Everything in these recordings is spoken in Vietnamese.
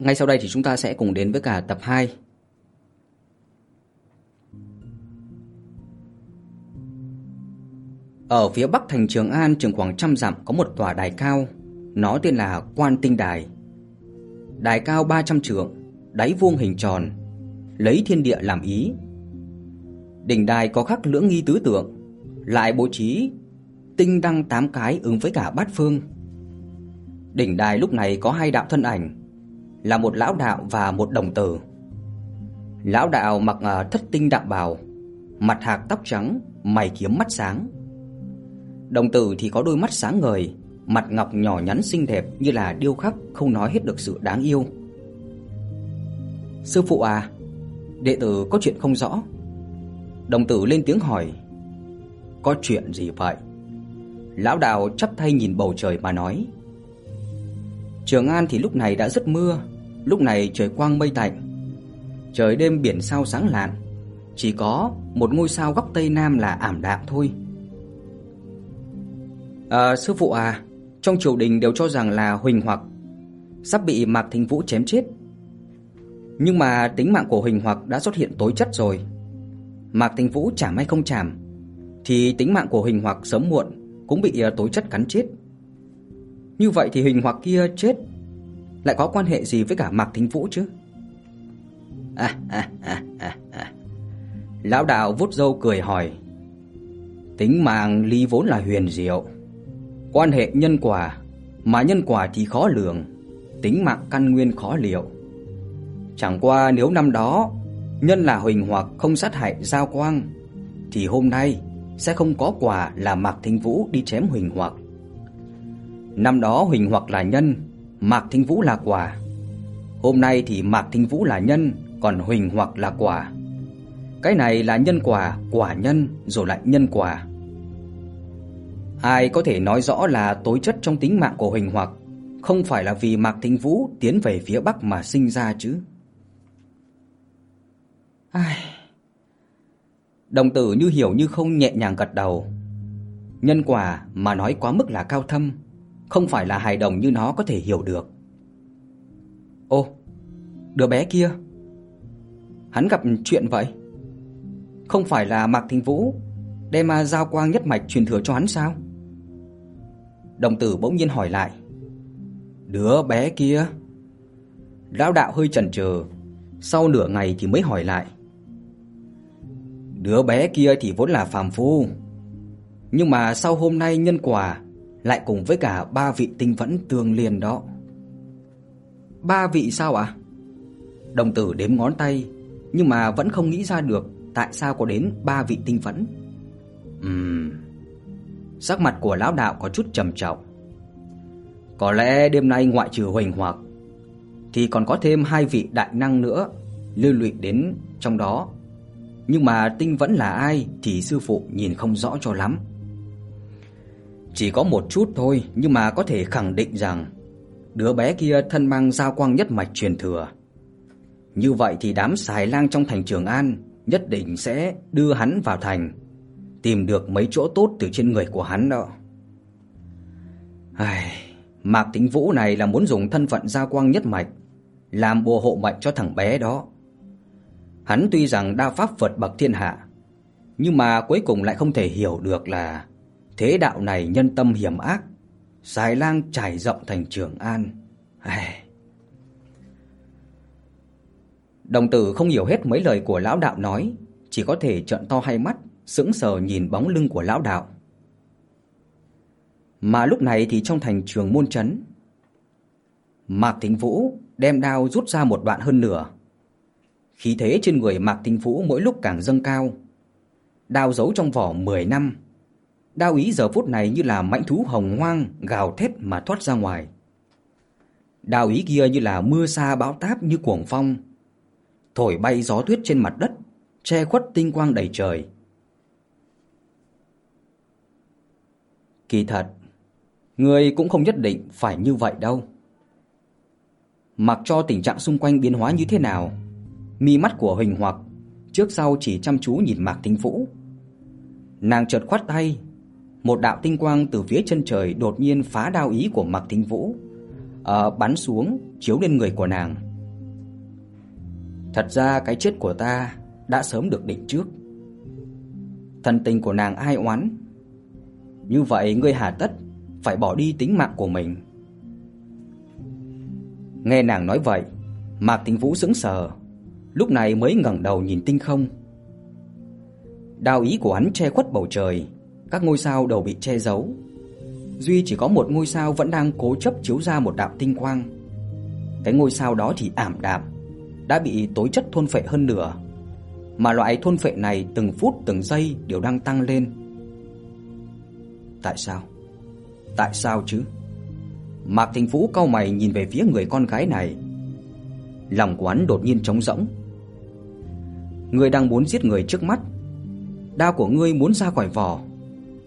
Ngay sau đây thì chúng ta sẽ cùng đến với cả tập 2. Ở phía bắc thành Trường An chừng khoảng trăm dặm có một tòa đài cao, nó tên là Quan Tinh Đài. Đài cao 300 trượng, đáy vuông hình tròn, lấy thiên địa làm ý. Đỉnh đài có khắc lưỡng nghi tứ tượng, lại bố trí tinh đăng tám cái ứng với cả bát phương. Đỉnh đài lúc này có hai đạo thân ảnh, là một lão đạo và một đồng tử. Lão đạo mặc à, thất tinh đạm bào, mặt hạc tóc trắng, mày kiếm mắt sáng. Đồng tử thì có đôi mắt sáng ngời, mặt ngọc nhỏ nhắn xinh đẹp như là điêu khắc không nói hết được sự đáng yêu. Sư phụ à, đệ tử có chuyện không rõ. Đồng tử lên tiếng hỏi. Có chuyện gì vậy? Lão đạo chắp tay nhìn bầu trời mà nói. Trường An thì lúc này đã rất mưa, lúc này trời quang mây tạnh. Trời đêm biển sao sáng lạn, chỉ có một ngôi sao góc tây nam là ảm đạm thôi. À, sư phụ à, trong triều đình đều cho rằng là Huỳnh Hoặc sắp bị Mạc Thính Vũ chém chết. Nhưng mà tính mạng của Huỳnh Hoặc đã xuất hiện tối chất rồi. Mạc Thính Vũ chả may không chảm thì tính mạng của Huỳnh Hoặc sớm muộn cũng bị à, tối chất cắn chết. Như vậy thì Huỳnh Hoặc kia chết lại có quan hệ gì với cả Mạc Thính Vũ chứ? À, à, à, à, à. Lão đạo vút râu cười hỏi. Tính mạng ly vốn là huyền diệu. Quan hệ nhân quả, mà nhân quả thì khó lường, tính mạng căn nguyên khó liệu. Chẳng qua nếu năm đó nhân là Huỳnh Hoặc không sát hại Giao Quang thì hôm nay sẽ không có quả là Mạc Thính Vũ đi chém Huỳnh Hoặc. Năm đó Huỳnh Hoặc là nhân, Mạc Thính Vũ là quả. Hôm nay thì Mạc Thính Vũ là nhân, còn Huỳnh Hoặc là quả. Cái này là nhân quả, quả nhân rồi lại nhân quả. Ai có thể nói rõ là tối chất trong tính mạng của Huỳnh Hoặc không phải là vì Mạc Thính Vũ tiến về phía bắc mà sinh ra chứ? Ai... Đồng tử như hiểu như không nhẹ nhàng gật đầu. Nhân quả mà nói quá mức là cao thâm, không phải là hài đồng như nó có thể hiểu được. Ô, đứa bé kia, hắn gặp chuyện vậy? Không phải là Mạc Thính Vũ đem mà giao quang nhất mạch truyền thừa cho hắn sao? Đồng tử bỗng nhiên hỏi lại. Đứa bé kia? Lão đạo hơi chần chừ, sau nửa ngày thì mới hỏi lại. Đứa bé kia thì vốn là phàm phu, nhưng mà sau hôm nay nhân quả lại cùng với cả ba vị tinh vẫn tương liên đó. Ba vị sao ạ? À? Đồng tử đếm ngón tay, nhưng mà vẫn không nghĩ ra được tại sao có đến ba vị tinh vẫn. Ừm. Sắc mặt của lão đạo có chút trầm trọng. Có lẽ đêm nay ngoại trừ Huỳnh Hoặc thì còn có thêm hai vị đại năng nữa lưu lụy đến trong đó. Nhưng mà tinh vẫn là ai thì sư phụ nhìn không rõ cho lắm. Chỉ có một chút thôi, nhưng mà có thể khẳng định rằng đứa bé kia thân mang giao quang nhất mạch truyền thừa. Như vậy thì đám xài lang trong thành Trường An nhất định sẽ đưa hắn vào thành, tìm được mấy chỗ tốt từ trên người của hắn đó. Ai, Mạc Tính Vũ này là muốn dùng thân phận giao quang nhất mạch làm bùa hộ mệnh cho thằng bé đó. Hắn tuy rằng đa pháp vượt bậc thiên hạ, nhưng mà cuối cùng lại không thể hiểu được là thế đạo này nhân tâm hiểm ác, xài lang trải rộng thành Trường An. Ai... Đồng tử không hiểu hết mấy lời của lão đạo nói, chỉ có thể trợn to hai mắt, sững sờ nhìn bóng lưng của lão đạo. Mà lúc này thì trong thành trường môn trấn, Mạc Thính Vũ đem đao rút ra một đoạn hơn nửa. Khí thế trên người Mạc Thính Vũ mỗi lúc càng dâng cao. Đao giấu trong vỏ 10 năm. Đao ý giờ phút này như là mãnh thú hồng hoang gào thét mà thoát ra ngoài. Đao ý kia như là mưa sa bão táp như cuồng phong, thổi bay gió tuyết trên mặt đất, che khuất tinh quang đầy trời. Kỳ thật, người cũng không nhất định phải như vậy đâu. Mặc cho tình trạng xung quanh biến hóa như thế nào, mi mắt của Huỳnh Hoặc trước sau chỉ chăm chú nhìn Mạc Tinh Vũ. Nàng chợt khoát tay, một đạo tinh quang từ phía chân trời đột nhiên phá đao ý của Mạc Thính Vũ, ờ, bắn xuống chiếu lên người của nàng. Thật ra cái chết của ta đã sớm được định trước. Thần tình của nàng ai oán. Như vậy ngươi hà tất phải bỏ đi tính mạng của mình. Nghe nàng nói vậy, Mạc Thính Vũ sững sờ, lúc này mới ngẩng đầu nhìn tinh không. Đao ý của hắn che khuất bầu trời, các ngôi sao đều bị che giấu. Duy chỉ có một ngôi sao vẫn đang cố chấp chiếu ra một đạo tinh quang. Cái ngôi sao đó thì ảm đạm, đã bị tối chất thôn phệ hơn nửa, mà loại thôn phệ này từng phút từng giây đều đang tăng lên. Tại sao? Tại sao chứ? Mạc Thành Vũ cau mày nhìn về phía người con gái này. Lòng của hắn đột nhiên trống rỗng. người đang muốn giết người trước mắt. Đao của ngươi muốn ra khỏi vỏ,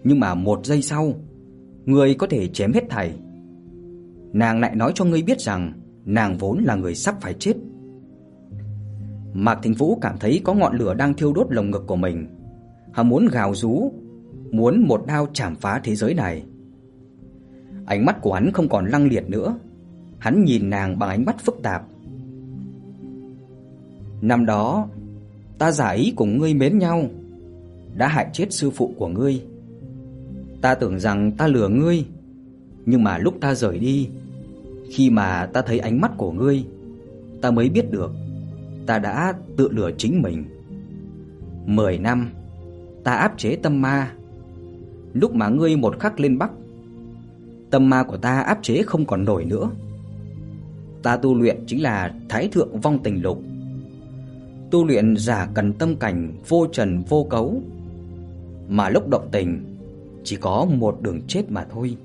nhưng mà một giây sau, ngươi có thể chém hết thảy. Nàng lại nói cho ngươi biết rằng nàng vốn là người sắp phải chết. Mạc Thính Vũ cảm thấy có ngọn lửa đang thiêu đốt lồng ngực của mình. Hắn muốn gào rú, muốn một đao chảm phá thế giới này. Ánh mắt của hắn không còn lăng liệt nữa. Hắn nhìn nàng bằng ánh mắt phức tạp. Năm đó, ta giả ý cùng ngươi mến nhau, đã hại chết sư phụ của ngươi. Ta tưởng rằng ta lừa ngươi, nhưng mà lúc ta rời đi, khi mà ta thấy ánh mắt của ngươi, ta mới biết được ta đã tự lừa chính mình. Mười năm, ta áp chế tâm ma. Lúc mà ngươi một khắc lên Bắc, tâm ma của ta áp chế không còn nổi nữa. Ta tu luyện chính là Thái thượng vong tình lục. Tu luyện giả cần tâm cảnh vô trần vô cấu, mà lúc động tình chỉ có một đường chết mà thôi.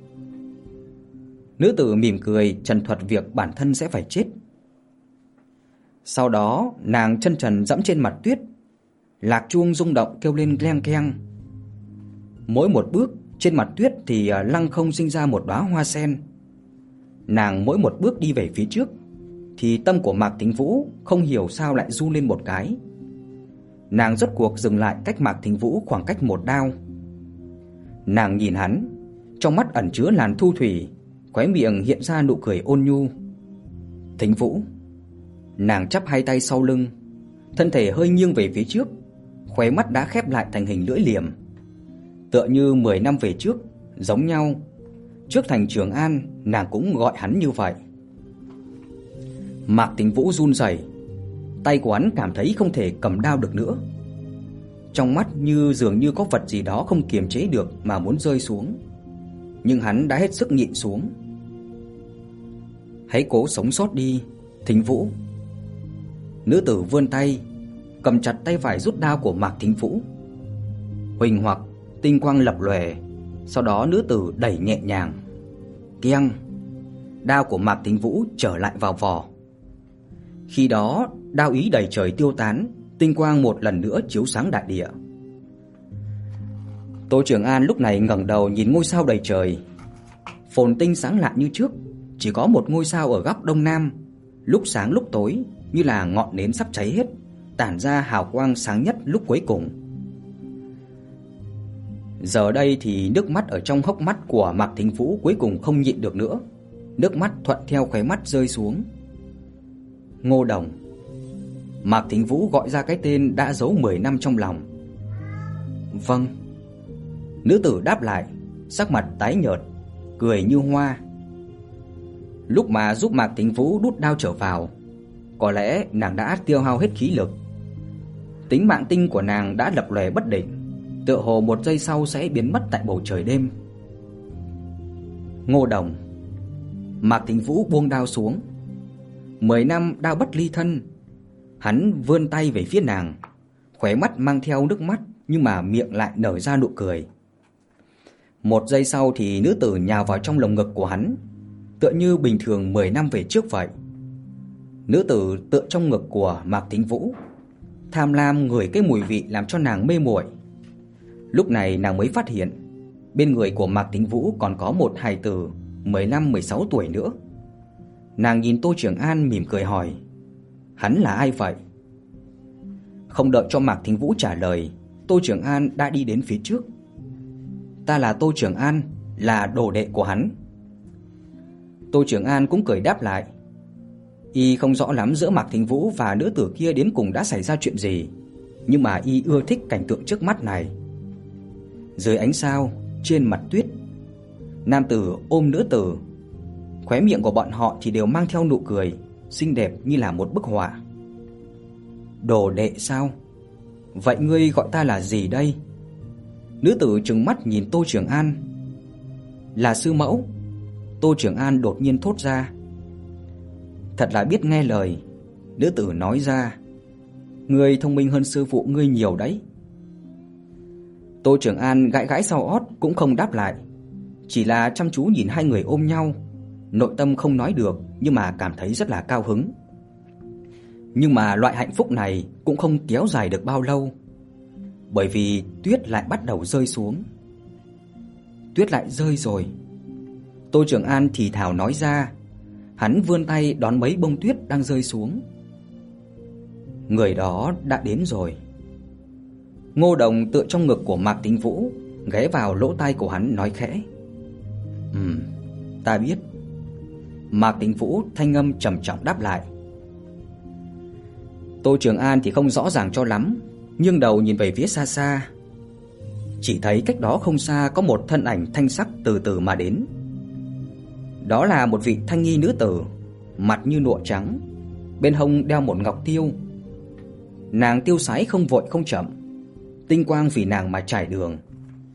Nữ tử mỉm cười trần thuật việc bản thân sẽ phải chết. Sau đó, nàng chân trần dẫm trên mặt tuyết, lạc chuông rung động kêu lên leng keng. Mỗi một bước trên mặt tuyết thì à, lăng không sinh ra một đóa hoa sen. Nàng mỗi một bước đi về phía trước thì tâm của Mạc Thính Vũ không hiểu sao lại run lên một cái. Nàng rốt cuộc dừng lại cách Mạc Thính Vũ khoảng cách một đao. Nàng nhìn hắn, trong mắt ẩn chứa làn thu thủy, khóe miệng hiện ra nụ cười ôn nhu. Thính Vũ, Nàng chắp hai tay sau lưng, thân thể hơi nghiêng về phía trước, khóe mắt đã khép lại thành hình lưỡi liềm. Tựa như 10 năm về trước, giống nhau. Trước thành Trường An, nàng cũng gọi hắn như vậy. Mạc Tình Vũ run rẩy, tay của hắn cảm thấy không thể cầm đao được nữa. Trong mắt như dường như có vật gì đó không kiềm chế được mà muốn rơi xuống. Nhưng hắn đã hết sức nhịn xuống. Hãy cố sống sót đi, Thính Vũ. Nữ tử vươn tay, cầm chặt tay phải rút đao của Mạc Thính Vũ. Huỳnh hoặc tinh quang lập lòe, sau đó nữ tử đẩy nhẹ nhàng. Keng, đao của Mạc Thính Vũ trở lại vào vỏ. Khi đó, đao ý đầy trời tiêu tán, tinh quang một lần nữa chiếu sáng đại địa. Tô Trường An lúc này ngẩng đầu nhìn ngôi sao đầy trời. Phồn tinh sáng lạ như trước, chỉ có một ngôi sao ở góc đông nam, lúc sáng lúc tối như là ngọn nến sắp cháy hết, tản ra hào quang sáng nhất lúc cuối cùng. Giờ đây thì nước mắt ở trong hốc mắt của Mạc Thính Vũ cuối cùng không nhịn được nữa, nước mắt thuận theo khóe mắt rơi xuống. Ngô Đồng. Mạc Thính Vũ gọi ra cái tên đã giấu 10 năm trong lòng. "Vâng." Nữ tử đáp lại, sắc mặt tái nhợt, cười như hoa. Lúc mà giúp Mạc Thính Vũ đút đao trở vào, có lẽ nàng đã tiêu hao hết khí lực. Tính mạng tinh của nàng đã lập lòe bất định, tựa hồ một giây sau sẽ biến mất tại bầu trời đêm. Ngô Đồng Mạc Thính Vũ buông đao xuống. Mười năm đao bất ly thân, hắn vươn tay về phía nàng, khóe mắt mang theo nước mắt nhưng mà miệng lại nở ra nụ cười. Một giây sau thì nữ tử nhào vào trong lồng ngực của hắn, tựa như bình thường 10 năm về trước vậy. Nữ tử tựa trong ngực của Mạc Thính Vũ, tham lam ngửi cái mùi vị làm cho nàng mê muội. Lúc này nàng mới phát hiện, bên người của Mạc Thính Vũ còn có một hài tử 15-16 tuổi nữa. Nàng nhìn Tô Trường An mỉm cười hỏi, hắn là ai vậy? Không đợi cho Mạc Thính Vũ trả lời, Tô Trường An đã đi đến phía trước. Ta là Tô Trường An, là đồ đệ của hắn. Tô Trường An cũng cười đáp lại, Y không rõ lắm giữa Mạc Thính Vũ và nữ tử kia đến cùng đã xảy ra chuyện gì, nhưng mà y ưa thích cảnh tượng trước mắt này. Dưới ánh sao, trên mặt tuyết, nam tử ôm nữ tử, khóe miệng của bọn họ thì đều mang theo nụ cười, xinh đẹp như là một bức họa. Đồ đệ sao? Vậy ngươi gọi ta là gì đây? Nữ tử trừng mắt nhìn Tô Trường An. Là sư mẫu. Tô Trường An đột nhiên thốt ra. Thật là biết nghe lời, nữ tử nói ra. Ngươi thông minh hơn sư phụ ngươi nhiều đấy. Tô Trường An gãi gãi sau ót cũng không đáp lại, chỉ là chăm chú nhìn hai người ôm nhau, nội tâm không nói được nhưng mà cảm thấy rất là cao hứng. Nhưng mà loại hạnh phúc này cũng không kéo dài được bao lâu, bởi vì tuyết lại bắt đầu rơi xuống. Tuyết lại rơi rồi. Tô Trường An thì thào nói ra, hắn vươn tay đón mấy bông tuyết đang rơi xuống. Người đó đã đến rồi. Ngô Đồng tựa trong ngực của Mạc Tính Vũ, ghé vào lỗ tai của hắn nói khẽ. "Ừm, ta biết." Mạc Tính Vũ thanh âm trầm trọng đáp lại. Tô Trường An thì không rõ ràng cho lắm, nhưng đầu nhìn về phía xa xa. Chỉ thấy cách đó không xa có một thân ảnh thanh sắc từ từ mà đến. Đó là một vị thanh nghi nữ tử, mặt như lụa trắng, bên hông đeo một ngọc tiêu. Nàng tiêu sái không vội không chậm, tinh quang vì nàng mà trải đường,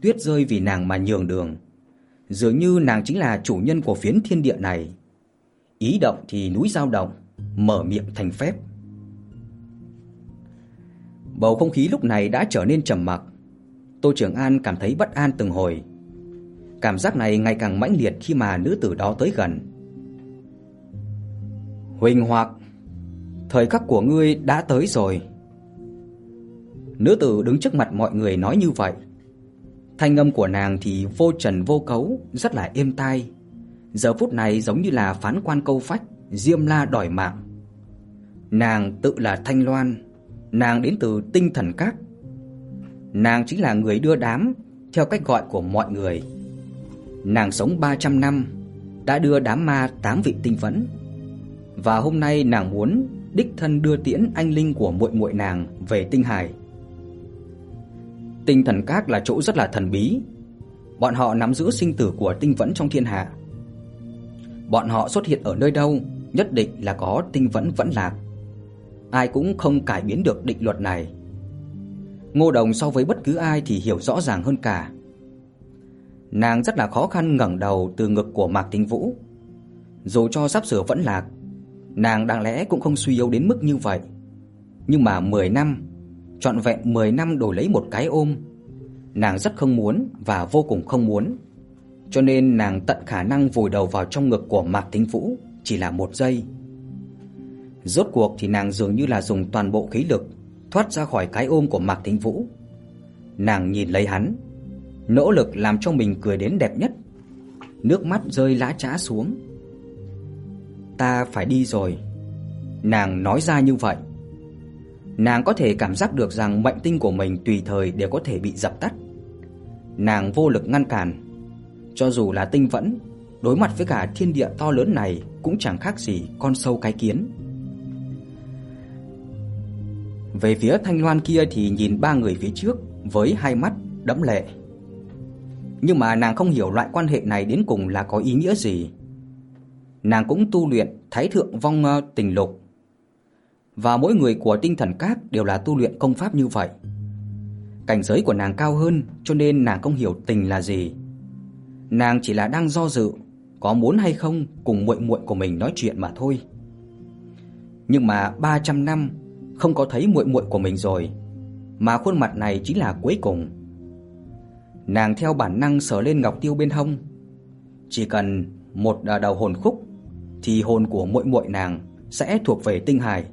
tuyết rơi vì nàng mà nhường đường. Dường như nàng chính là chủ nhân của phiến thiên địa này. Ý động thì núi dao động, mở miệng thành phép. Bầu không khí lúc này đã trở nên trầm mặc. Tô Trường An cảm thấy bất an từng hồi. Cảm giác này ngày càng mãnh liệt khi mà nữ tử đó tới gần. Huỳnh Hoặc, thời khắc của ngươi đã tới rồi. Nữ tử đứng trước mặt mọi người nói như vậy. Thanh âm của nàng thì vô trần vô cấu, rất là êm tai. Giờ phút này giống như là phán quan câu phách, diêm la đòi mạng. Nàng tự là Thanh Loan, nàng đến từ Tinh Thần Các. Nàng chính là người đưa đám theo cách gọi của mọi người. Nàng sống 300 năm, đã đưa đám ma tám vị tinh vẫn. Và hôm nay nàng muốn đích thân đưa tiễn anh linh của muội muội nàng về Tinh Hải. Tinh Thần Các là chỗ rất là thần bí. Bọn họ nắm giữ sinh tử của tinh vẫn trong thiên hạ. Bọn họ xuất hiện ở nơi đâu, nhất định là có tinh vẫn vẫn lạc. Ai cũng không cải biến được định luật này. Ngô Đồng so với bất cứ ai thì hiểu rõ ràng hơn cả. Nàng rất là khó khăn ngẩng đầu từ ngực của Mạc Tính Vũ. Dù cho sắp sửa vẫn lạc, nàng đáng lẽ cũng không suy yếu đến mức như vậy. Nhưng mà 10 năm, trọn vẹn 10 năm đổi lấy một cái ôm, nàng rất không muốn và vô cùng không muốn. Cho nên nàng tận khả năng vùi đầu vào trong ngực của Mạc Thính Vũ chỉ là một giây. Rốt cuộc thì nàng dường như là dùng toàn bộ khí lực thoát ra khỏi cái ôm của Mạc Thính Vũ. Nàng nhìn lấy hắn, nỗ lực làm cho mình cười đến đẹp nhất. Nước mắt rơi lã chã xuống. Ta phải đi rồi. Nàng nói ra như vậy. Nàng có thể cảm giác được rằng mệnh tinh của mình tùy thời đều có thể bị dập tắt. Nàng vô lực ngăn cản. Cho dù là tinh vẫn, đối mặt với cả thiên địa to lớn này cũng chẳng khác gì con sâu cái kiến. Về phía Thanh Loan kia thì nhìn ba người phía trước với hai mắt đẫm lệ. Nhưng mà nàng không hiểu loại quan hệ này đến cùng là có ý nghĩa gì. Nàng cũng tu luyện Thái thượng vong ờ, tình lục. Và mỗi người của Tinh Thần Các đều là tu luyện công pháp như vậy. Cảnh giới của nàng cao hơn, cho nên nàng không hiểu tình là gì. Nàng chỉ là đang do dự có muốn hay không cùng muội muội của mình nói chuyện mà thôi. Nhưng mà 300 năm không có thấy muội muội của mình rồi, mà khuôn mặt này chính là cuối cùng. Nàng theo bản năng sờ lên ngọc tiêu bên hông. Chỉ cần một à, đầu hồn khúc thì hồn của muội muội nàng sẽ thuộc về tinh hải.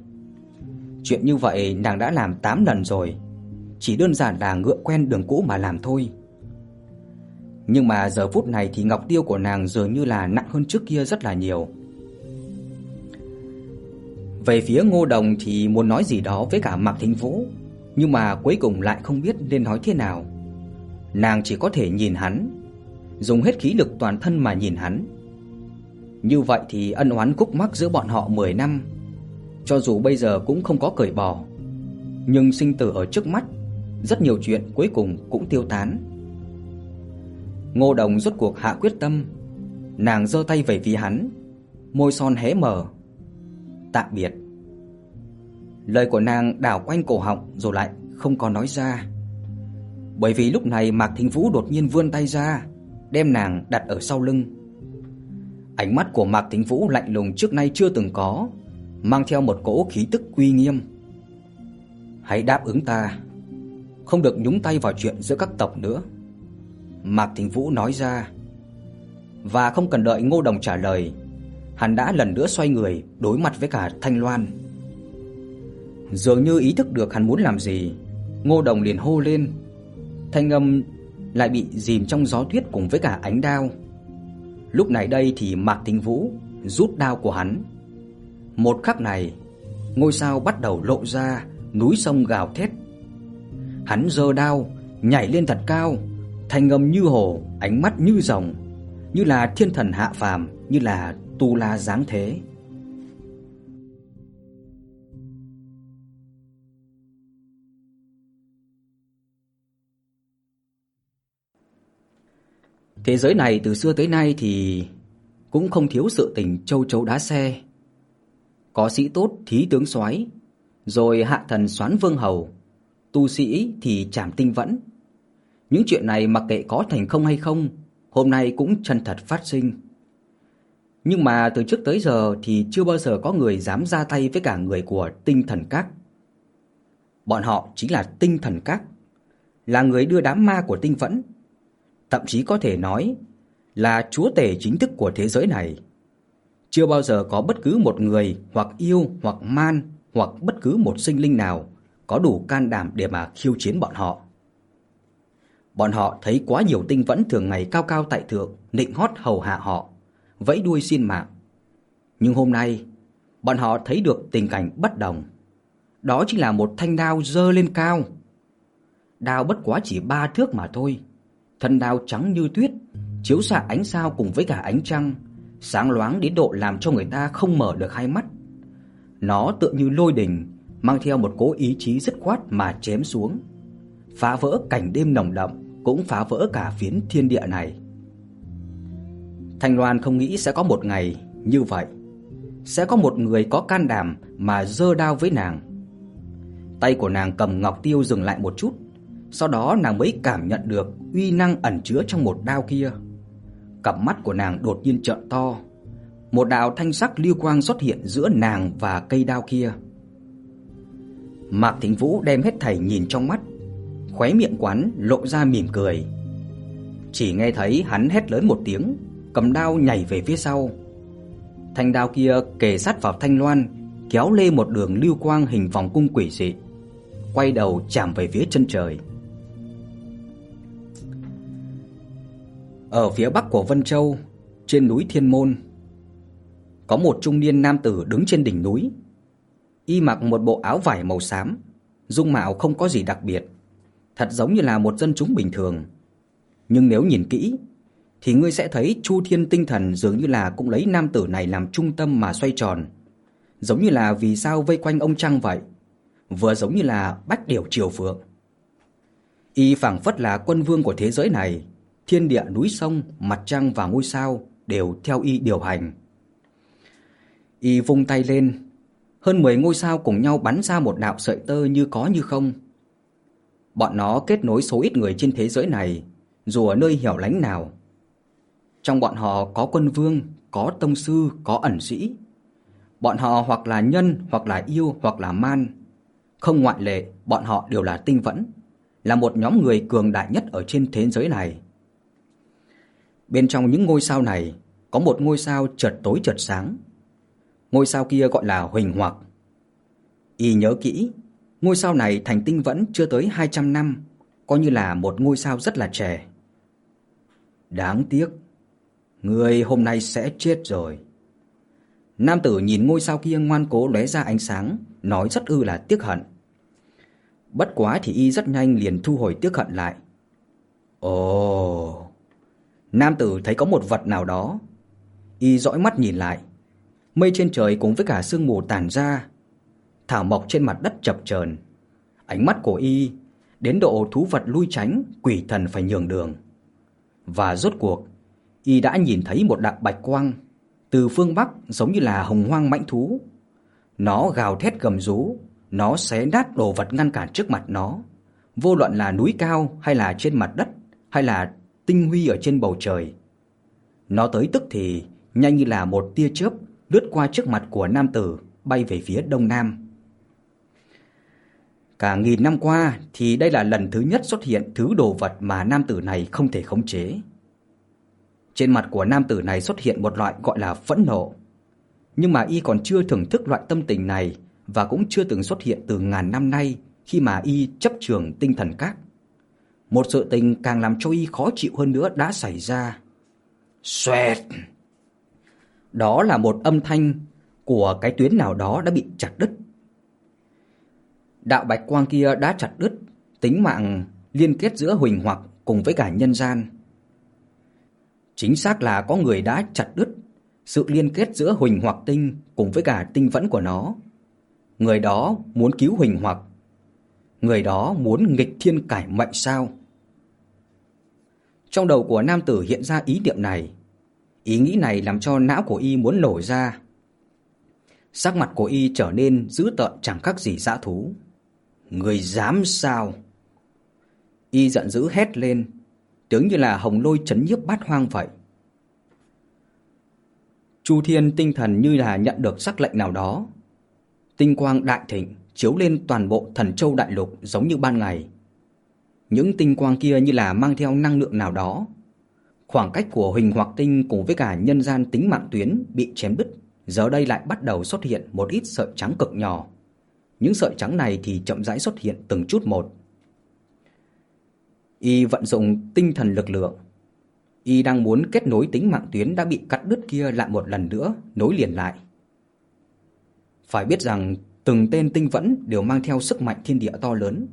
Chuyện như vậy nàng đã làm 8 lần rồi, chỉ đơn giản là ngựa quen đường cũ mà làm thôi. Nhưng mà giờ phút này thì ngọc tiêu của nàng dường như là nặng hơn trước kia rất là nhiều. Về phía Ngô Đồng thì muốn nói gì đó với cả Mạc Thính Vũ, nhưng mà cuối cùng lại không biết nên nói thế nào. Nàng chỉ có thể nhìn hắn, dùng hết khí lực toàn thân mà nhìn hắn. Như vậy thì ân oán khúc mắc giữa bọn họ 10 năm, cho dù bây giờ cũng không có cởi bỏ, nhưng sinh tử ở trước mắt, rất nhiều chuyện cuối cùng cũng tiêu tán. Ngô Đồng rốt cuộc hạ quyết tâm, nàng giơ tay về phía hắn, môi son hé mở. Tạm biệt. Lời của nàng đảo quanh cổ họng rồi lại không có nói ra. Bởi vì lúc này Mạc Thính Vũ đột nhiên vươn tay ra, đem nàng đặt ở sau lưng. Ánh mắt của Mạc Thính Vũ lạnh lùng trước nay chưa từng có, mang theo một cỗ khí tức uy nghiêm. "Hãy đáp ứng ta, không được nhúng tay vào chuyện giữa các tộc nữa." Mạc Thính Vũ nói ra. Và không cần đợi Ngô Đồng trả lời, hắn đã lần nữa xoay người đối mặt với cả Thanh Loan. Dường như ý thức được hắn muốn làm gì, Ngô Đồng liền hô lên. Thanh âm lại bị dìm trong gió tuyết cùng với cả ánh đao. Lúc này đây thì Mạc Thính Vũ rút đao của hắn. Một khắc này, ngôi sao bắt đầu lộ ra, núi sông gào thét. Hắn giơ đao, nhảy lên thật cao, thanh âm như hồ, ánh mắt như rồng, như là thiên thần hạ phàm, như là tu la dáng thế. Thế giới này từ xưa tới nay thì cũng không thiếu sự tình châu chấu đá xe. Có sĩ tốt thí tướng soái, rồi hạ thần soán vương hầu, tu sĩ thì trảm tinh vẫn. Những chuyện này mặc kệ có thành không hay không, hôm nay cũng chân thật phát sinh. Nhưng mà từ trước tới giờ thì chưa bao giờ có người dám ra tay với cả người của Tinh Thần Các. Bọn họ chính là Tinh Thần Các, là người đưa đám ma của Tinh Vẫn thậm chí có thể nói là chúa tể chính thức của thế giới này. Chưa bao giờ có bất cứ một người hoặc yêu hoặc man hoặc bất cứ một sinh linh nào có đủ can đảm để mà khiêu chiến bọn họ. Bọn họ thấy quá nhiều tinh vẫn thường ngày cao cao tại thượng, nịnh hót hầu hạ họ, vẫy đuôi xin mạng. Nhưng hôm nay, bọn họ thấy được tình cảnh bất đồng. Đó chính là một thanh đao dơ lên cao. Đao bất quá chỉ ba thước mà thôi, thân đao trắng như tuyết, chiếu xạ ánh sao cùng với cả ánh trăng, sáng loáng đến độ làm cho người ta không mở được hai mắt. Nó tựa như lôi đình, mang theo một cố ý chí dứt khoát mà chém xuống, phá vỡ cảnh đêm nồng đậm, cũng phá vỡ cả phiến thiên địa này. Thanh Loan không nghĩ sẽ có một ngày như vậy, sẽ có một người có can đảm mà giơ đao với nàng. Tay của nàng cầm ngọc tiêu dừng lại một chút, sau đó nàng mới cảm nhận được uy năng ẩn chứa trong một đao kia. Cặp mắt của nàng đột nhiên trợn to. Một đạo thanh sắc lưu quang xuất hiện giữa nàng và cây đao kia. Mạc Thính Vũ đem hết thảy nhìn trong mắt, khóe miệng quán lộ ra mỉm cười. Chỉ nghe thấy hắn hét lớn một tiếng, cầm đao nhảy về phía sau. Thanh đao kia kề sát vào thanh loan, kéo lê một đường lưu quang hình vòng cung quỷ dị, quay đầu chạm về phía chân trời. Ở phía bắc của Vân Châu, trên núi Thiên Môn, có một trung niên nam tử đứng trên đỉnh núi. Y mặc một bộ áo vải màu xám, dung mạo không có gì đặc biệt, thật giống như là một dân chúng bình thường. Nhưng nếu nhìn kỹ thì ngươi sẽ thấy Chu Thiên tinh thần dường như là cũng lấy nam tử này làm trung tâm mà xoay tròn, giống như là vì sao vây quanh ông trăng vậy, vừa giống như là bách điểu triều phượng. Y phảng phất là quân vương của thế giới này, thiên địa núi sông, mặt trăng và ngôi sao đều theo y điều hành. Y vung tay lên, hơn 10 ngôi sao cùng nhau bắn ra một đạo sợi tơ như có như không. Bọn nó kết nối số ít người trên thế giới này, dù ở nơi hẻo lánh nào. Trong bọn họ có quân vương, có tông sư, có ẩn sĩ. Bọn họ hoặc là nhân, hoặc là yêu, hoặc là man. Không ngoại lệ, bọn họ đều là tinh vẫn, là một nhóm người cường đại nhất ở trên thế giới này. Bên trong những ngôi sao này có một ngôi sao chợt tối chợt sáng. Ngôi sao kia gọi là Huỳnh Hoặc. Y nhớ kỹ, ngôi sao này thành tinh vẫn chưa tới 200 năm, coi như là một ngôi sao rất là trẻ. Đáng tiếc, người hôm nay sẽ chết rồi. Nam tử nhìn ngôi sao kia ngoan cố lóe ra ánh sáng, nói rất ư là tiếc hận. Bất quá thì y rất nhanh liền thu hồi tiếc hận lại. Ồ, Nam tử thấy có một vật nào đó, Y dõi mắt nhìn lại, mây trên trời cùng với cả sương mù tàn ra, thảo mộc trên mặt đất chập chờn. Ánh mắt của Y đến độ thú vật lui tránh, quỷ thần phải nhường đường. Và rốt cuộc, Y đã nhìn thấy một đạo bạch quang từ phương bắc giống như là hồng hoang mãnh thú. Nó gào thét gầm rú, nó xé nát đồ vật ngăn cản trước mặt nó, vô luận là núi cao hay là trên mặt đất, hay là tinh huy ở trên bầu trời. Nó tới tức thì nhanh như là một tia chớp lướt qua trước mặt của nam tử, bay về phía đông nam. Cả nghìn năm qua thì đây là lần thứ nhất xuất hiện thứ đồ vật mà nam tử này không thể khống chế. Trên mặt của nam tử này xuất hiện một loại gọi là phẫn nộ. Nhưng mà y còn chưa thưởng thức loại tâm tình này và cũng chưa từng xuất hiện từ ngàn năm nay khi mà y chấp trường tinh thần các. Một sự tình càng làm cho y khó chịu hơn nữa đã xảy ra. Xoẹt! Đó là một âm thanh của cái tuyến nào đó đã bị chặt đứt. Đạo bạch quang kia đã chặt đứt, tính mạng liên kết giữa Huỳnh Hoặc cùng với cả nhân gian. Chính xác là có người đã chặt đứt sự liên kết giữa Huỳnh Hoặc Tinh cùng với cả tinh vẫn của nó. Người đó muốn cứu Huỳnh Hoặc. Người đó muốn nghịch thiên cải mệnh sao? Trong đầu của nam tử hiện ra ý niệm này. Ý nghĩ này làm cho não của y muốn nổi ra. Sắc mặt của y trở nên dữ tợn, chẳng khác gì dã thú. Người dám sao? Y giận dữ hét lên, tướng như là hồng lôi chấn nhiếp bát hoang vậy. Chu Thiên tinh thần như là nhận được sắc lệnh nào đó. Tinh quang đại thịnh chiếu lên toàn bộ thần châu đại lục giống như ban ngày. Những tinh quang kia như là mang theo năng lượng nào đó. Khoảng cách của Huỳnh Hoặc Tinh cùng với cả nhân gian tính mạng tuyến bị chém đứt, giờ đây lại bắt đầu xuất hiện một ít sợi trắng cực nhỏ. Những sợi trắng này thì chậm rãi xuất hiện từng chút một. Y vận dụng tinh thần lực lượng. Y đang muốn kết nối tính mạng tuyến đã bị cắt đứt kia lại một lần nữa, nối liền lại. Phải biết rằng từng tên tinh vẫn đều mang theo sức mạnh thiên địa to lớn.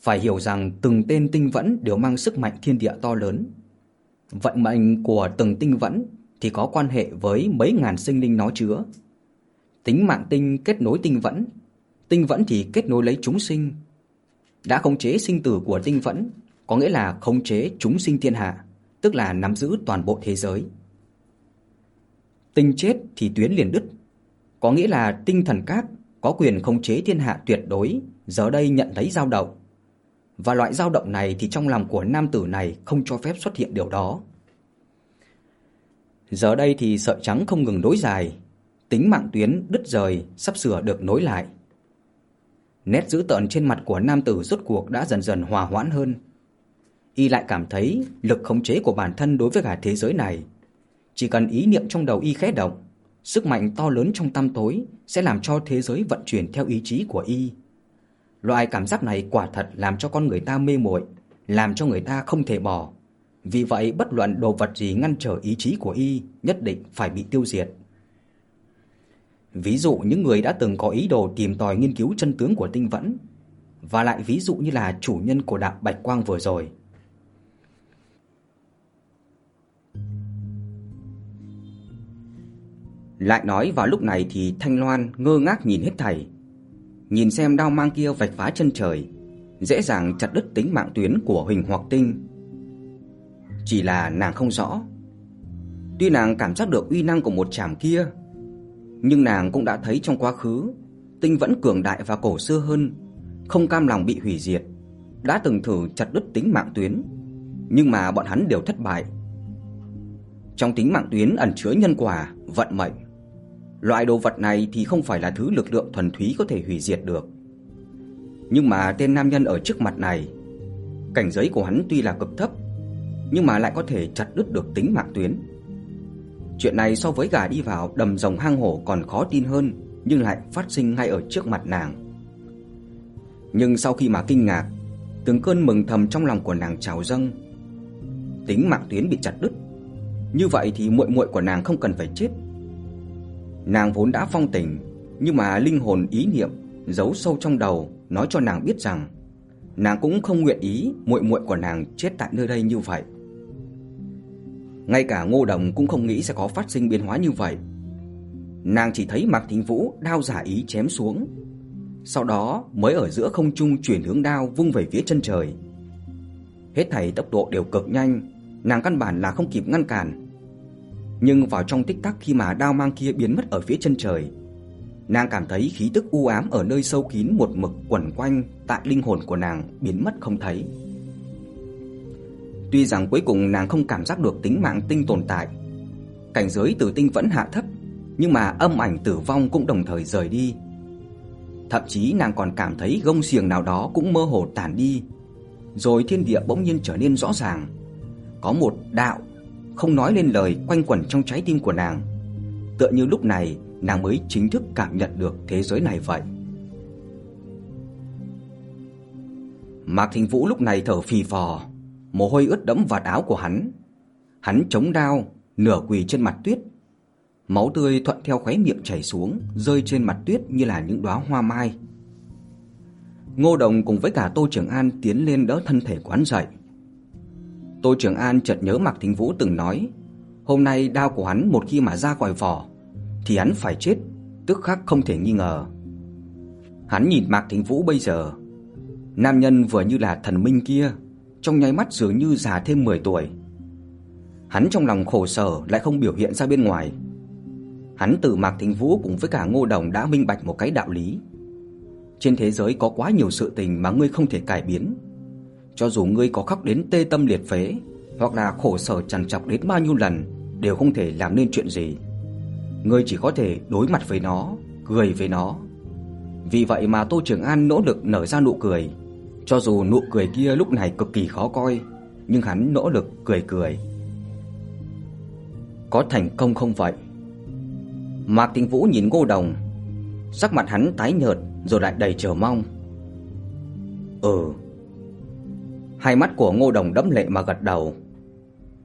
Phải hiểu rằng từng tên tinh vẫn đều mang sức mạnh thiên địa to lớn. Vận mệnh của từng tinh vẫn thì có quan hệ với mấy ngàn sinh linh nó chứa. Tính mạng tinh kết nối tinh vẫn, tinh vẫn thì kết nối lấy chúng sinh. Đã khống chế sinh tử của tinh vẫn, có nghĩa là khống chế chúng sinh thiên hạ, tức là nắm giữ toàn bộ thế giới. Tinh chết thì tuyến liền đứt, có nghĩa là tinh thần các có quyền khống chế thiên hạ tuyệt đối, giờ đây nhận thấy dao động. Và loại dao động này thì trong lòng của nam tử này không cho phép xuất hiện điều đó. Giờ đây thì sợi trắng không ngừng nối dài, tính mạng tuyến đứt rời sắp sửa được nối lại. Nét dữ tợn trên mặt của nam tử rốt cuộc đã dần dần hòa hoãn hơn. Y lại cảm thấy lực khống chế của bản thân đối với cả thế giới này. Chỉ cần ý niệm trong đầu y khẽ động, sức mạnh to lớn trong tăm tối sẽ làm cho thế giới vận chuyển theo ý chí của y. Loại cảm giác này quả thật làm cho con người ta mê muội, làm cho người ta không thể bỏ. Vì vậy bất luận đồ vật gì ngăn trở ý chí của y nhất định phải bị tiêu diệt. Ví dụ những người đã từng có ý đồ tìm tòi nghiên cứu chân tướng của tinh vẫn, và lại ví dụ như là chủ nhân của đạo Bạch Quang vừa rồi. Lại nói vào lúc này thì Thanh Loan ngơ ngác nhìn hết thảy. Nhìn xem đao mang kia vạch phá chân trời, dễ dàng chặt đứt tính mạng tuyến của Huỳnh Hoặc Tinh. Chỉ là nàng không rõ. Tuy nàng cảm giác được uy năng của một chảm kia, nhưng nàng cũng đã thấy trong quá khứ, tinh vẫn cường đại và cổ xưa hơn, không cam lòng bị hủy diệt, đã từng thử chặt đứt tính mạng tuyến, nhưng mà bọn hắn đều thất bại. Trong tính mạng tuyến ẩn chứa nhân quả, vận mệnh. Loại đồ vật này thì không phải là thứ lực lượng thuần túy có thể hủy diệt được. Nhưng mà tên nam nhân ở trước mặt này, cảnh giới của hắn tuy là cực thấp, nhưng mà lại có thể chặt đứt được tính mạng tuyến. Chuyện này so với gà đi vào đầm rồng hang hổ còn khó tin hơn, nhưng lại phát sinh ngay ở trước mặt nàng. Nhưng sau khi mà kinh ngạc, từng cơn mừng thầm trong lòng của nàng trào dâng. Tính mạng tuyến bị chặt đứt, như vậy thì muội muội của nàng không cần phải chết. Nàng vốn đã phong tình, nhưng mà linh hồn ý niệm giấu sâu trong đầu nói cho nàng biết rằng nàng cũng không nguyện ý muội muội của nàng chết tại nơi đây như vậy. Ngay cả Ngô Đồng cũng không nghĩ sẽ có phát sinh biến hóa như vậy. Nàng chỉ thấy Mạc Thính Vũ đao giả ý chém xuống, sau đó mới ở giữa không trung chuyển hướng đao vung về phía chân trời. Hết thảy tốc độ đều cực nhanh, nàng căn bản là không kịp ngăn cản. Nhưng vào trong tích tắc khi mà đao mang kia biến mất ở phía chân trời, nàng cảm thấy khí tức u ám ở nơi sâu kín một mực quẩn quanh tại linh hồn của nàng biến mất không thấy. Tuy rằng cuối cùng nàng không cảm giác được tính mạng tinh tồn tại, cảnh giới tử tinh vẫn hạ thấp, nhưng mà âm ảnh tử vong cũng đồng thời rời đi. Thậm chí nàng còn cảm thấy gông xiềng nào đó cũng mơ hồ tản đi, rồi thiên địa bỗng nhiên trở nên rõ ràng. Có một đạo không nói lên lời quanh quẩn trong trái tim của nàng, tựa như lúc này nàng mới chính thức cảm nhận được thế giới này vậy. Mạc thịnh Vũ lúc này thở phì phò, mồ hôi ướt đẫm vạt áo của hắn. Hắn chống đao, nửa quỳ trên mặt tuyết. Máu tươi thuận theo khóe miệng chảy xuống, rơi trên mặt tuyết như là những đóa hoa mai. Ngô Đồng cùng với cả Tô Trường An tiến lên đỡ thân thể quán dậy. Tô Trường An chợt nhớ Mạc Thính Vũ từng nói, hôm nay đao của hắn một khi mà ra khỏi vỏ thì hắn phải chết, tức khắc không thể nghi ngờ. Hắn nhìn Mạc Thính Vũ bây giờ, nam nhân vừa như là thần minh kia, trong nháy mắt dường như già thêm 10 tuổi. Hắn trong lòng khổ sở lại không biểu hiện ra bên ngoài. Hắn từ Mạc Thính Vũ cùng với cả Ngô Đồng đã minh bạch một cái đạo lý. Trên thế giới có quá nhiều sự tình mà ngươi không thể cải biến. Cho dù ngươi có khóc đến tê tâm liệt phế, hoặc là khổ sở trằn trọc đến bao nhiêu lần, đều không thể làm nên chuyện gì. Ngươi chỉ có thể đối mặt với nó, cười với nó. Vì vậy mà Tô Trường An nỗ lực nở ra nụ cười, cho dù nụ cười kia lúc này cực kỳ khó coi, nhưng hắn nỗ lực cười cười. Có thành công không vậy? Mạc Tĩnh Vũ nhìn Ngô Đồng, sắc mặt hắn tái nhợt rồi lại đầy chờ mong. Ừ. Hai mắt của Ngô Đồng đẫm lệ mà gật đầu.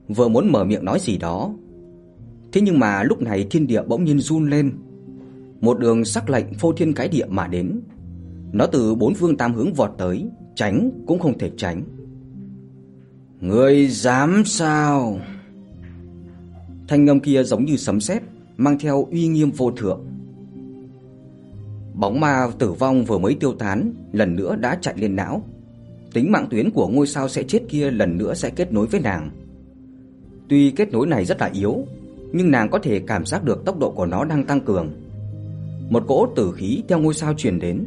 Vừa muốn mở miệng nói gì đó, thế nhưng mà lúc này thiên địa bỗng nhiên run lên. Một đường sắc lạnh phô thiên cái địa mà đến. Nó từ bốn phương tám hướng vọt tới, tránh cũng không thể tránh. Ngươi dám sao? Thanh âm kia giống như sấm sét, mang theo uy nghiêm vô thượng. Bóng ma tử vong vừa mới tiêu tán, lần nữa đã chạy lên não. Tính mạng tuyến của ngôi sao sẽ chết kia lần nữa sẽ kết nối với nàng. Tuy kết nối này rất là yếu, nhưng nàng có thể cảm giác được tốc độ của nó đang tăng cường. Một cỗ tử khí theo ngôi sao truyền đến.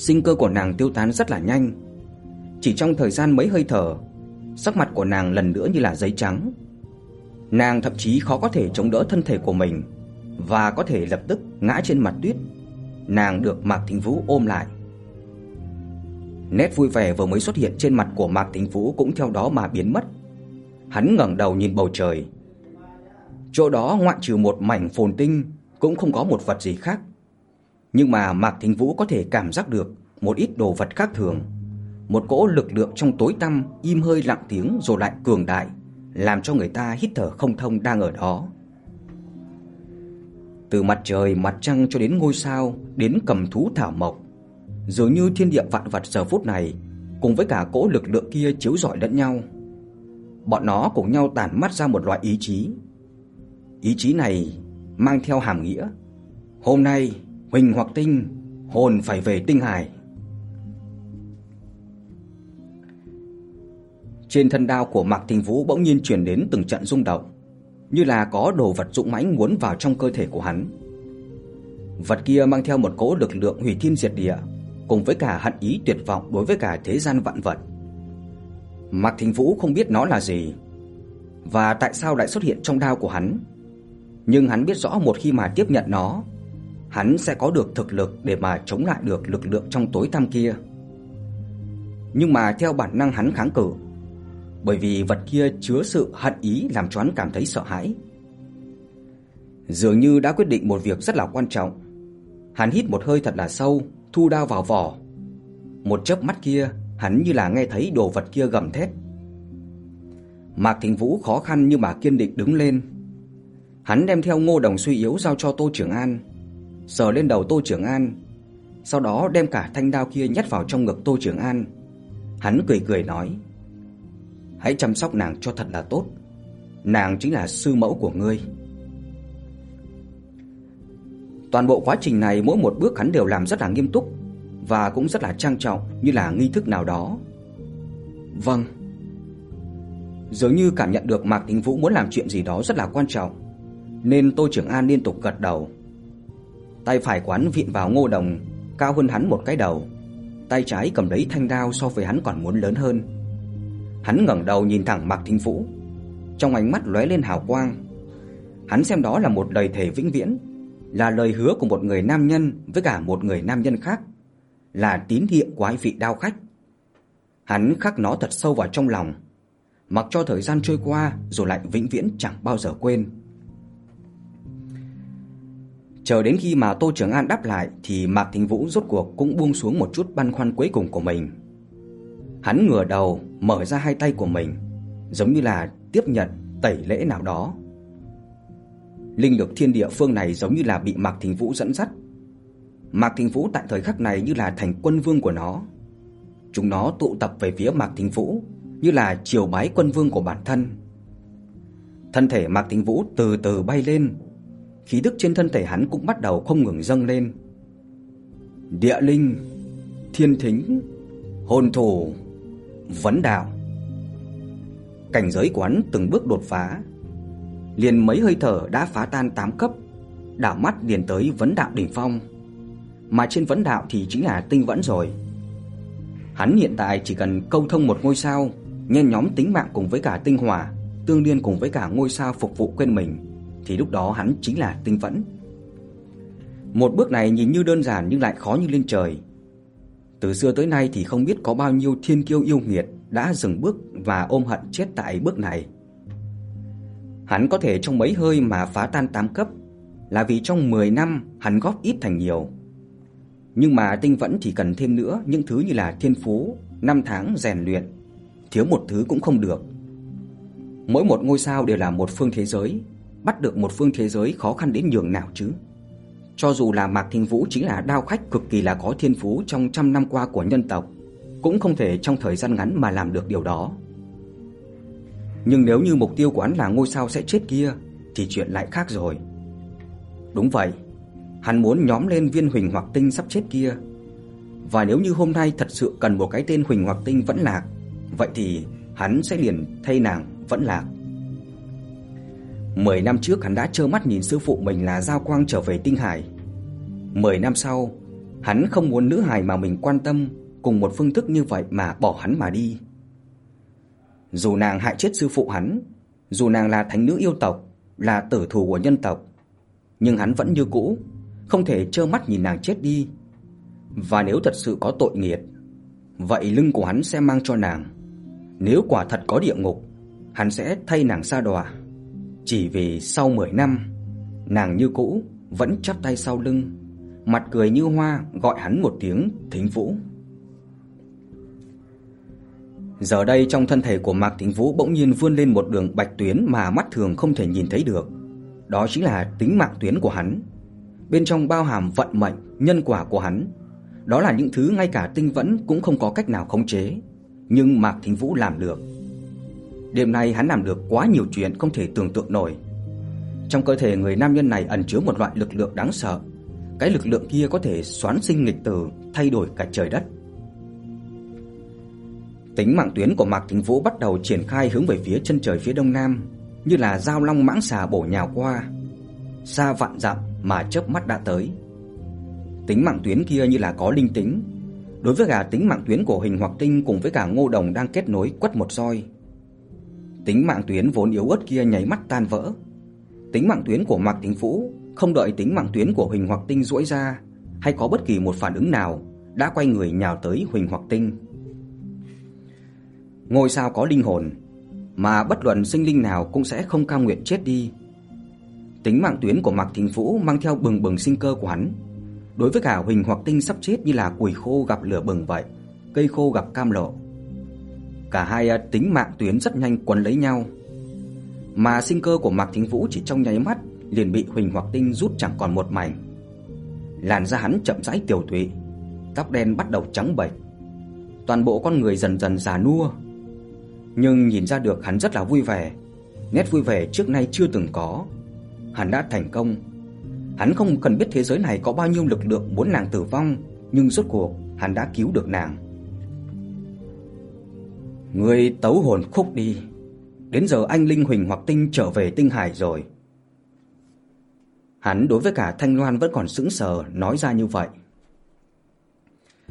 Sinh cơ của nàng tiêu tán rất là nhanh. Chỉ trong thời gian mấy hơi thở, sắc mặt của nàng lần nữa như là giấy trắng. Nàng thậm chí khó có thể chống đỡ thân thể của mình và có thể lập tức ngã trên mặt tuyết nàng được Mạc Thính Vũ ôm lại. Nét vui vẻ vừa mới xuất hiện trên mặt của Mạc Thính Vũ cũng theo đó mà biến mất. Hắn ngẩng đầu nhìn bầu trời. Chỗ đó ngoại trừ một mảnh phồn tinh cũng không có một vật gì khác. Nhưng mà Mạc Thính Vũ có thể cảm giác được một ít đồ vật khác thường, một cỗ lực lượng trong tối tăm im hơi lặng tiếng rồi lại cường đại, làm cho người ta hít thở không thông đang ở đó. Từ mặt trời, mặt trăng cho đến ngôi sao, đến cầm thú thảo mộc, dường như thiên địa vạn vật giờ phút này cùng với cả cỗ lực lượng kia chiếu rọi lẫn nhau. Bọn nó cùng nhau tản mắt ra một loại ý chí. Ý chí này mang theo hàm nghĩa, hôm nay Huỳnh hoặc Tinh hồn phải về tinh hải. Trên thân đao của Mạc Thính Vũ bỗng nhiên truyền đến từng trận rung động như là có đồ vật dũng mãnh muốn vào trong cơ thể của hắn. Vật kia mang theo một cỗ lực lượng hủy thiên diệt địa, cùng với cả hận ý tuyệt vọng đối với cả thế gian vạn vật. Mạc Thính Vũ không biết nó là gì và tại sao lại xuất hiện trong đao của hắn. Nhưng hắn biết rõ một khi mà tiếp nhận nó, hắn sẽ có được thực lực để mà chống lại được lực lượng trong tối tăm kia. Nhưng mà theo bản năng hắn kháng cự, bởi vì vật kia chứa sự hận ý làm cho hắn cảm thấy sợ hãi. Dường như đã quyết định một việc rất là quan trọng. Hắn hít một hơi thật là sâu, thu đao vào vỏ. Một chớp mắt kia, hắn như là nghe thấy đồ vật kia gầm thét. Mạc Thịnh Vũ khó khăn nhưng mà kiên định đứng lên. Hắn đem theo Ngô Đồng suy yếu giao cho Tô Trường An, sờ lên đầu Tô Trường An, sau đó đem cả thanh đao kia nhét vào trong ngực Tô Trường An. Hắn cười cười nói: Hãy chăm sóc nàng cho thật là tốt. nàng chính là sư mẫu của ngươi. Toàn bộ quá trình này mỗi một bước hắn đều làm rất là nghiêm túc và cũng rất là trang trọng như là nghi thức nào đó. Vâng. Dường như cảm nhận được Mạc Tính Vũ muốn làm chuyện gì đó rất là quan trọng, nên Tô Trưởng An liên tục gật đầu. Tay phải quán vịn vào Ngô Đồng, cao hơn hắn một cái đầu. Tay trái cầm lấy thanh đao so với hắn còn muốn lớn hơn. Hắn ngẩng đầu nhìn thẳng Mạc Thính Vũ, trong ánh mắt lóe lên hào quang. Hắn xem đó là một lời thề vĩnh viễn, là lời hứa của một người nam nhân với cả một người nam nhân khác, là tín hiệu của hai vị đao khách. Hắn khắc nó thật sâu vào trong lòng, mặc cho thời gian trôi qua rồi lại vĩnh viễn chẳng bao giờ quên. Chờ đến khi mà Tô Trường An đáp lại thì Mạc Thính Vũ rốt cuộc cũng buông xuống một chút băn khoăn cuối cùng của mình. Hắn ngửa đầu, mở ra hai tay của mình, giống như là tiếp nhận tẩy lễ nào đó. Linh lực thiên địa phương này giống như là bị Mạc Thính Vũ dẫn dắt. Mạc Thính Vũ tại thời khắc này như là thành quân vương của nó. Chúng nó tụ tập về phía Mạc Thính Vũ, như là triều bái quân vương của bản thân. Thân thể Mạc Thính Vũ từ từ bay lên, khí tức trên thân thể hắn cũng bắt đầu không ngừng dâng lên. Địa linh, thiên thính, hồn thủ, vấn đạo. Cảnh giới của hắn từng bước đột phá, liền mấy hơi thở đã phá tan 8 cấp, đảo mắt liền tới vấn đạo đỉnh phong. Mà trên vấn đạo thì chính là tinh vẫn rồi. Hắn hiện tại chỉ cần câu thông một ngôi sao, nhen nhóm tính mạng cùng với cả tinh hỏa, tương liên cùng với cả ngôi sao phục vụ quên mình thì lúc đó hắn chính là tinh vẫn. Một bước này nhìn như đơn giản nhưng lại khó như lên trời. Từ xưa tới nay thì không biết có bao nhiêu thiên kiêu yêu nghiệt đã dừng bước và ôm hận chết tại bước này. Hắn có thể trong mấy hơi mà phá tan tám cấp là vì trong 10 năm hắn góp ít thành nhiều. Nhưng mà tinh vẫn chỉ cần thêm nữa những thứ như là thiên phú, năm tháng rèn luyện, thiếu một thứ cũng không được. Mỗi một ngôi sao đều là một phương thế giới, bắt được một phương thế giới khó khăn đến nhường nào chứ. Cho dù là Mạc Thính Vũ chính là đao khách cực kỳ là có thiên phú trong trăm năm qua của nhân tộc, cũng không thể trong thời gian ngắn mà làm được điều đó. Nhưng nếu như mục tiêu của hắn là ngôi sao sẽ chết kia thì chuyện lại khác rồi. Đúng vậy, hắn muốn nhóm lên viên Huỳnh Hoặc Tinh sắp chết kia. Và nếu như hôm nay thật sự cần một cái tên Huỳnh Hoặc Tinh vẫn lạc, vậy thì hắn sẽ liền thay nàng vẫn lạc. 10 năm trước hắn đã trơ mắt nhìn sư phụ mình là Giao Quang trở về Tinh Hải. 10 năm sau, hắn không muốn nữ hài mà mình quan tâm cùng một phương thức như vậy mà bỏ hắn mà đi. Dù nàng hại chết sư phụ hắn, dù nàng là thánh nữ yêu tộc, là tử thù của nhân tộc, nhưng hắn vẫn như cũ, không thể trơ mắt nhìn nàng chết đi. Và nếu thật sự có tội nghiệp, vậy lưng của hắn sẽ mang cho nàng. Nếu quả thật có địa ngục, hắn sẽ thay nàng sa đọa. Chỉ vì sau 10 năm, nàng như cũ vẫn chắp tay sau lưng, mặt cười như hoa gọi hắn một tiếng Thính Vũ. Giờ đây trong thân thể của Mạc Thính Vũ bỗng nhiên vươn lên một đường bạch tuyến mà mắt thường không thể nhìn thấy được. Đó chính là tính mạng tuyến của hắn. Bên trong bao hàm vận mệnh, nhân quả của hắn. Đó là những thứ ngay cả tinh vẫn cũng không có cách nào khống chế, nhưng Mạc Thính Vũ làm được. Đêm nay hắn làm được quá nhiều chuyện không thể tưởng tượng nổi. Trong cơ thể người nam nhân này ẩn chứa một loại lực lượng đáng sợ. Cái lực lượng kia có thể xoán sinh nghịch tử, thay đổi cả trời đất. Tính mạng tuyến của Mạc Thính Vũ bắt đầu triển khai hướng về phía chân trời phía đông nam, như là dao long mãng xà bổ nhào qua. Xa vạn dặm mà chớp mắt đã tới. Tính mạng tuyến kia như là có linh tính. Đối với cả tính mạng tuyến của Hình Hoặc Tinh cùng với cả Ngô Đồng đang kết nối quất một roi. Tính mạng tuyến vốn yếu ớt kia nháy mắt tan vỡ. Tính mạng tuyến của Mạc Thính Vũ không đợi tính mạng tuyến của Huỳnh Hoặc Tinh duỗi ra hay có bất kỳ một phản ứng nào, đã quay người nhào tới Huỳnh Hoặc Tinh. Ngôi sao có linh hồn, mà bất luận sinh linh nào cũng sẽ không cam nguyện chết đi. Tính mạng tuyến của Mạc Thính Vũ mang theo bừng bừng sinh cơ của hắn. Đối với cả Huỳnh Hoặc Tinh sắp chết như là củi khô gặp lửa bừng vậy, cây khô gặp cam lộ. Cả hai à, tính mạng tuyến rất nhanh quấn lấy nhau. Mà sinh cơ của Mạc Thính Vũ chỉ trong nháy mắt liền bị Huỳnh Hoặc Tinh rút chẳng còn một mảnh. Làn da hắn chậm rãi tiểu tụy, tóc đen bắt đầu trắng bệch. Toàn bộ con người dần dần già nua, nhưng nhìn ra được hắn rất là vui vẻ. nét vui vẻ trước nay chưa từng có. Hắn đã thành công. Hắn không cần biết thế giới này có bao nhiêu lực lượng muốn nàng tử vong, nhưng rốt cuộc hắn đã cứu được nàng. Ngươi tấu hồn khúc đi. Đến giờ anh linh huỳnh hoặc tinh trở về tinh hải rồi. Hắn đối với cả Thanh Loan vẫn còn sững sờ nói ra như vậy.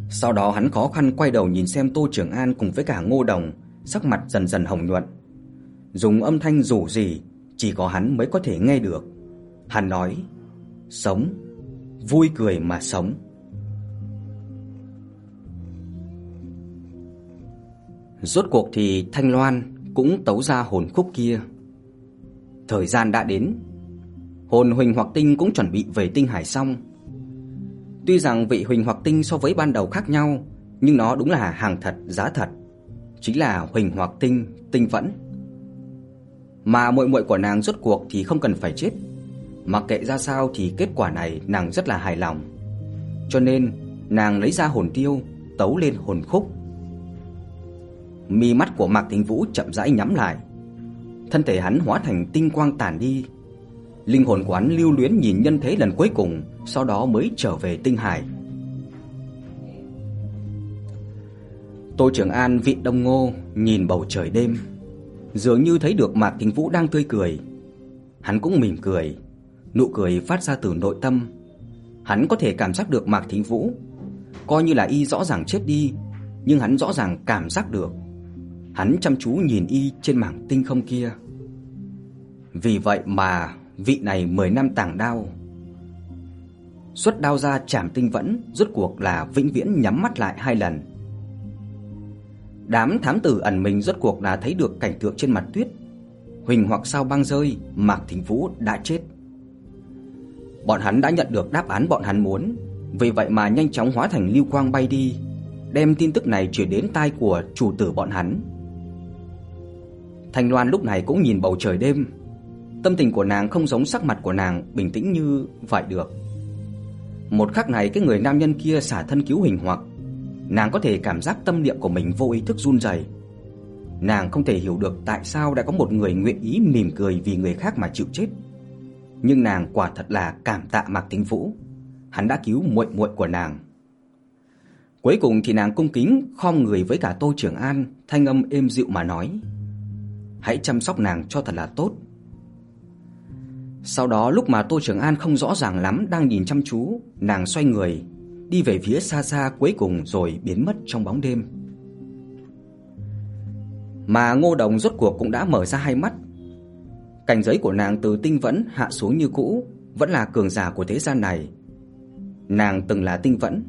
Sau đó hắn khó khăn quay đầu nhìn xem Tô Trường An cùng với cả Ngô Đồng, sắc mặt dần dần hồng nhuận. Dùng âm thanh rủ gì chỉ có hắn mới có thể nghe được. Hắn nói: "Sống, vui cười mà sống." Rốt cuộc thì Thanh Loan cũng tấu ra hồn khúc kia. Thời gian đã đến. Hồn Huỳnh Hoặc Tinh cũng chuẩn bị về tinh hải xong. Tuy rằng vị Huỳnh Hoặc Tinh so với ban đầu khác nhau, nhưng nó đúng là hàng thật giá thật, chính là Huỳnh Hoặc Tinh, tinh vẫn. Mà muội muội của nàng rốt cuộc thì không cần phải chết. Mặc kệ ra sao thì kết quả này nàng rất là hài lòng. Cho nên, nàng lấy ra hồn tiêu, tấu lên hồn khúc Mi mắt của Mạc Thính Vũ chậm rãi nhắm lại. Thân thể hắn hóa thành tinh quang tản đi. Linh hồn của hắn lưu luyến nhìn nhân thế lần cuối cùng, sau đó mới trở về tinh hải. Tô Trường An vị Đông Ngô nhìn bầu trời đêm, dường như thấy được Mạc Thính Vũ đang tươi cười. Hắn cũng mỉm cười, nụ cười phát ra từ nội tâm. Hắn có thể cảm giác được Mạc Thính Vũ, coi như là y rõ ràng chết đi, nhưng hắn rõ ràng cảm giác được Hắn chăm chú nhìn y trên mảng tinh không kia. Vì vậy mà vị này 10 năm tàng đao. Xuất đao ra chảm tinh vẫn rốt cuộc là vĩnh viễn nhắm mắt lại hai lần. Đám thám tử ẩn mình rốt cuộc là thấy được cảnh tượng trên mặt tuyết. Huỳnh hoặc sao băng rơi, Mạc Thính Vũ đã chết. Bọn hắn đã nhận được đáp án bọn hắn muốn, vì vậy mà nhanh chóng hóa thành lưu quang bay đi, đem tin tức này truyền đến tai của chủ tử bọn hắn. Thanh Loan lúc này cũng nhìn bầu trời đêm. Tâm tình của nàng không giống sắc mặt của nàng bình tĩnh như vậy được. Một khắc này cái người nam nhân kia xả thân cứu hình hoặc, nàng có thể cảm giác tâm niệm của mình vô ý thức run rẩy. Nàng không thể hiểu được tại sao đã có một người nguyện ý mỉm cười vì người khác mà chịu chết. Nhưng nàng quả thật là cảm tạ Mạc Thính Vũ, hắn đã cứu muội muội của nàng. Cuối cùng thì nàng cung kính khom người với cả Tô Trường An, thanh âm êm dịu mà nói: hãy chăm sóc nàng cho thật là tốt. Sau đó lúc mà Tô Trường An không rõ ràng lắm đang nhìn chăm chú, nàng xoay người, đi về phía xa xa cuối cùng rồi biến mất trong bóng đêm. Mà Ngô Đồng rốt cuộc cũng đã mở ra hai mắt. Cảnh giới của nàng từ tinh vẫn hạ xuống như cũ, vẫn là cường giả của thế gian này. Nàng từng là tinh vẫn,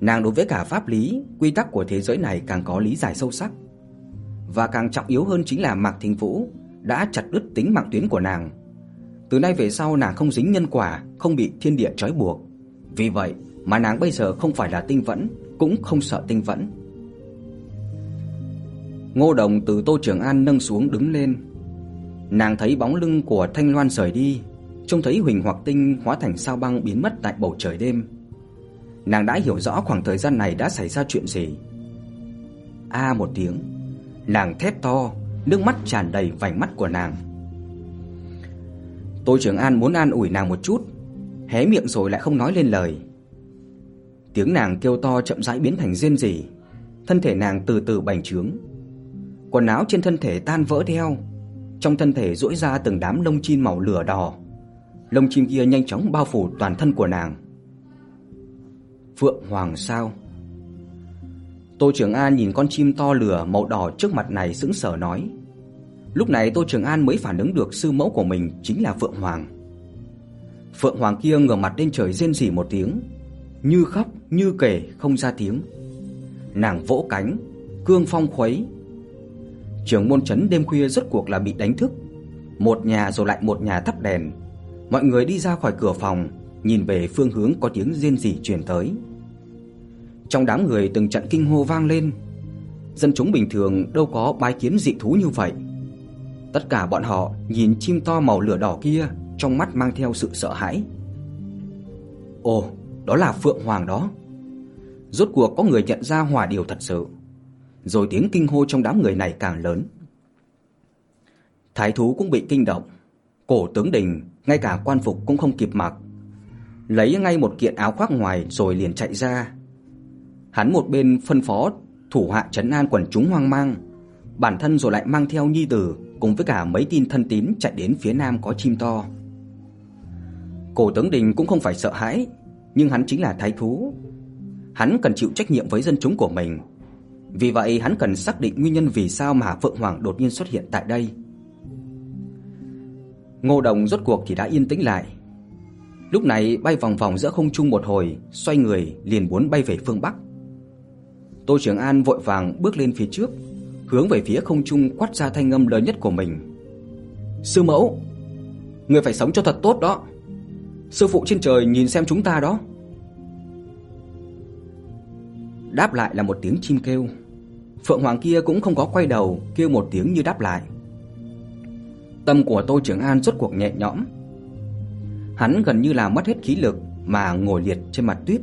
nàng đối với cả pháp lý, quy tắc của thế giới này càng có lý giải sâu sắc và càng trọng yếu hơn chính là Mạc Thính Vũ đã chặt đứt tính mạng tuyến của nàng. Từ nay về sau nàng không dính nhân quả, không bị thiên địa trói buộc. Vì vậy mà nàng bây giờ không phải là tinh vẫn, cũng không sợ tinh vẫn. Ngô Đồng từ Tô Trường An nâng xuống đứng lên. Nàng thấy bóng lưng của Thanh Loan rời đi, trông thấy Huỳnh Hoặc Tinh hóa thành sao băng biến mất tại bầu trời đêm. Nàng đã hiểu rõ khoảng thời gian này đã xảy ra chuyện gì. A một tiếng, Nàng thét to, nước mắt tràn đầy vành mắt của nàng. tôi Trường An muốn an ủi nàng một chút, hé miệng rồi lại không nói lên lời. Tiếng nàng kêu to chậm rãi biến thành rên rỉ, thân thể nàng từ từ bành trướng. Quần áo trên thân thể tan vỡ theo, trong thân thể rỗi ra từng đám lông chim màu lửa đỏ. Lông chim kia nhanh chóng bao phủ toàn thân của nàng. Phượng Hoàng sao? Tô Trường An nhìn con chim to lửa màu đỏ trước mặt này sững sờ nói. Lúc này Tô Trường An mới phản ứng được sư mẫu của mình chính là Phượng Hoàng. Phượng Hoàng kia ngửa mặt lên trời rên rỉ một tiếng, như khóc như kể không ra tiếng. Nàng vỗ cánh, cương phong khuấy. Trường môn trấn đêm khuya rốt cuộc là bị đánh thức. Một nhà rồi lại một nhà thắp đèn. Mọi người đi ra khỏi cửa phòng, nhìn về phương hướng có tiếng rên rỉ truyền tới. Trong đám người từng trận kinh hô vang lên. Dân chúng bình thường đâu có bái kiến dị thú như vậy. Tất cả bọn họ nhìn chim to màu lửa đỏ kia, trong mắt mang theo sự sợ hãi. Ồ, đó là Phượng Hoàng đó. Rốt cuộc có người nhận ra hỏa điều thật sự. Rồi tiếng kinh hô trong đám người này càng lớn. Thái thú cũng bị kinh động. Cổ tướng Đình ngay cả quan phục cũng không kịp mặc, lấy ngay một kiện áo khoác ngoài rồi liền chạy ra. Hắn một bên phân phó thủ hạ trấn an quần chúng hoang mang, bản thân rồi lại mang theo nhi tử cùng với cả mấy tin thân tín chạy đến phía nam có chim to. Cổ tướng Đình cũng không phải sợ hãi, nhưng hắn chính là thái thú. Hắn cần chịu trách nhiệm với dân chúng của mình. Vì vậy hắn cần xác định nguyên nhân vì sao mà Phượng Hoàng đột nhiên xuất hiện tại đây. Ngô Đồng rốt cuộc thì đã yên tĩnh lại. Lúc này bay vòng vòng giữa không trung một hồi, xoay người liền muốn bay về phương bắc. Tô Trường An vội vàng bước lên phía trước, hướng về phía không trung quát ra thanh âm lớn nhất của mình. "Sư mẫu, người phải sống cho thật tốt đó. Sư phụ trên trời nhìn xem chúng ta đó." Đáp lại là một tiếng chim kêu. Phượng Hoàng kia cũng không có quay đầu, kêu một tiếng như đáp lại. Tâm của Tô Trường An rốt cuộc nhẹ nhõm. Hắn gần như là mất hết khí lực mà ngồi liệt trên mặt tuyết.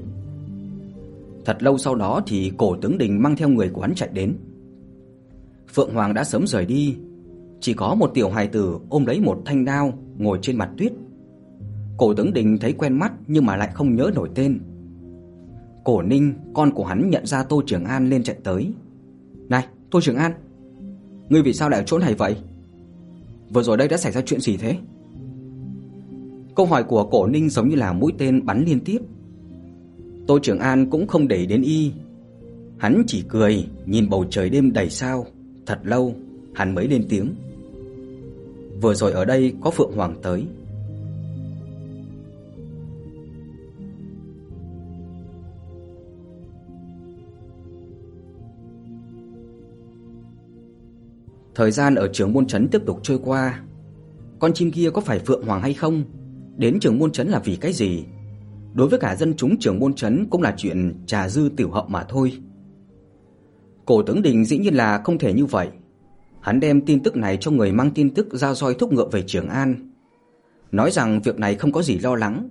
Thật lâu sau đó thì Cổ tướng Đình mang theo người của hắn chạy đến. Phượng Hoàng đã sớm rời đi, chỉ có một tiểu hài tử ôm lấy một thanh đao ngồi trên mặt tuyết. Cổ tướng Đình thấy quen mắt nhưng mà lại không nhớ nổi tên. Cổ Ninh, con của hắn nhận ra Tô Trường An lên chạy tới. "Này, Tô Trường An, ngươi vì sao lại ở chỗ này vậy? Vừa rồi đây đã xảy ra chuyện gì thế?" Câu hỏi của Cổ Ninh giống như là mũi tên bắn liên tiếp. Tô Trường An cũng không để đến y. Hắn chỉ cười, nhìn bầu trời đêm đầy sao, thật lâu hắn mới lên tiếng. Vừa rồi ở đây có Phượng Hoàng tới. Thời gian ở trường môn trấn tiếp tục trôi qua. Con chim kia có phải Phượng Hoàng hay không? Đến trường môn trấn là vì cái gì? Đối với cả dân chúng trưởng môn trấn cũng là chuyện trà dư tiểu hậu mà thôi. Cổ tướng Đình dĩ nhiên là không thể như vậy. Hắn đem tin tức này cho người mang tin tức ra roi thúc ngựa về Trường An, nói rằng việc này không có gì lo lắng,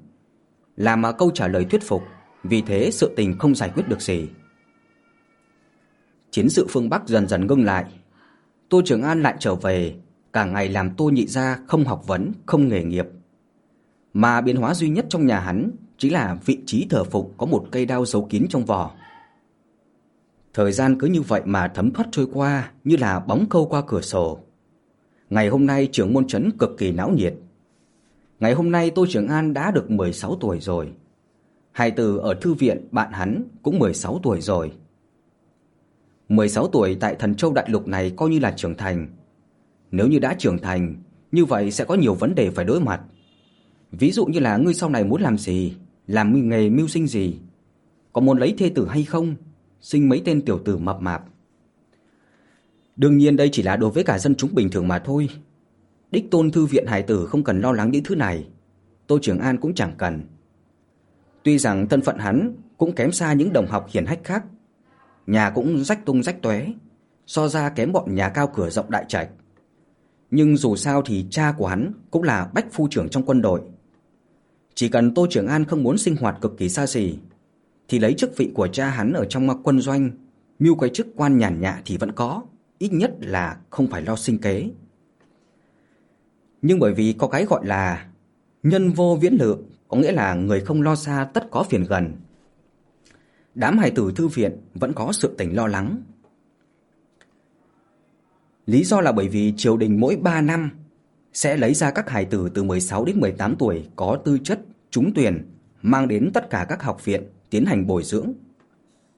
là mà câu trả lời thuyết phục, vì thế sự tình không giải quyết được gì. Chiến sự phương Bắc dần dần ngưng lại. Tô Trường An lại trở về, cả ngày làm Tô Nhị gia không học vấn, không nghề nghiệp. Mà biến hóa duy nhất trong nhà hắn chính là vị trí thờ phụng có một cây đao giấu kín trong vỏ. Thời gian cứ như vậy mà thấm thoát trôi qua như là bóng câu qua cửa sổ. Ngày hôm nay trưởng môn trấn cực kỳ náo nhiệt. Ngày hôm nay Tô Trường An đã được 16 tuổi rồi. Hai từ ở thư viện bạn hắn cũng 16 tuổi rồi. 16 tuổi tại Thần Châu Đại Lục này coi như là trưởng thành. Nếu như đã trưởng thành, như vậy sẽ có nhiều vấn đề phải đối mặt. Ví dụ như là ngươi sau này muốn làm gì, làm nghề mưu sinh gì, có muốn lấy thê tử hay không, sinh mấy tên tiểu tử mập mạp. Đương nhiên đây chỉ là đối với cả dân chúng bình thường mà thôi. Đích tôn thư viện hải tử không cần lo lắng những thứ này, Tô Trường An cũng chẳng cần. Tuy rằng thân phận hắn cũng kém xa những đồng học hiển hách khác, nhà cũng rách tung rách tóe, so ra kém bọn nhà cao cửa rộng đại trạch. Nhưng dù sao thì cha của hắn cũng là bách phu trưởng trong quân đội. Chỉ cần Tô Trường An không muốn sinh hoạt cực kỳ xa xỉ, thì lấy chức vị của cha hắn ở trong quân doanh, mưu cái chức quan nhàn nhã thì vẫn có, ít nhất là không phải lo sinh kế. Nhưng bởi vì có cái gọi là nhân vô viễn lượng, có nghĩa là người không lo xa tất có phiền gần. Đám hài tử thư viện vẫn có sự tình lo lắng. Lý do là bởi vì triều đình mỗi 3 năm sẽ lấy ra các hài tử từ 16 đến 18 tuổi có tư chất, trúng tuyển, mang đến tất cả các học viện tiến hành bồi dưỡng,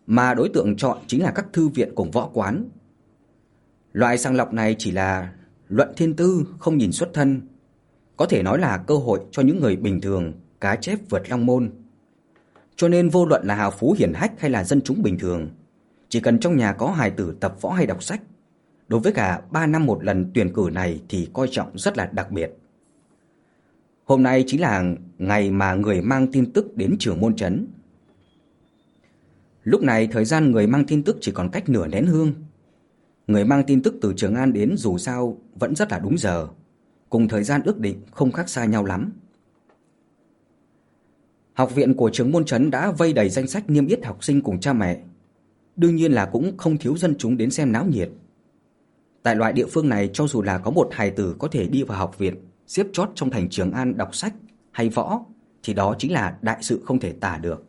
mà đối tượng chọn chính là các thư viện cùng võ quán. Loại sàng lọc này chỉ là luận thiên tư, không nhìn xuất thân, có thể nói là cơ hội cho những người bình thường cá chép vượt long môn. Cho nên vô luận là hào phú hiển hách hay là dân chúng bình thường, chỉ cần trong nhà có hài tử tập võ hay đọc sách, đối với cả 3 năm một lần tuyển cử này thì coi trọng rất là đặc biệt. Hôm nay chính là ngày mà người mang tin tức đến trường môn trấn. Lúc này thời gian người mang tin tức chỉ còn cách nửa nén hương. Người mang tin tức từ Trường An đến dù sao vẫn rất là đúng giờ, cùng thời gian ước định không khác xa nhau lắm. Học viện của trường môn trấn đã vây đầy danh sách niêm yết học sinh cùng cha mẹ. Đương nhiên là cũng không thiếu dân chúng đến xem náo nhiệt. Tại loại địa phương này cho dù là có một hài tử có thể đi vào học viện, xếp chót trong thành Trường An đọc sách hay võ thì đó chính là đại sự không thể tả được.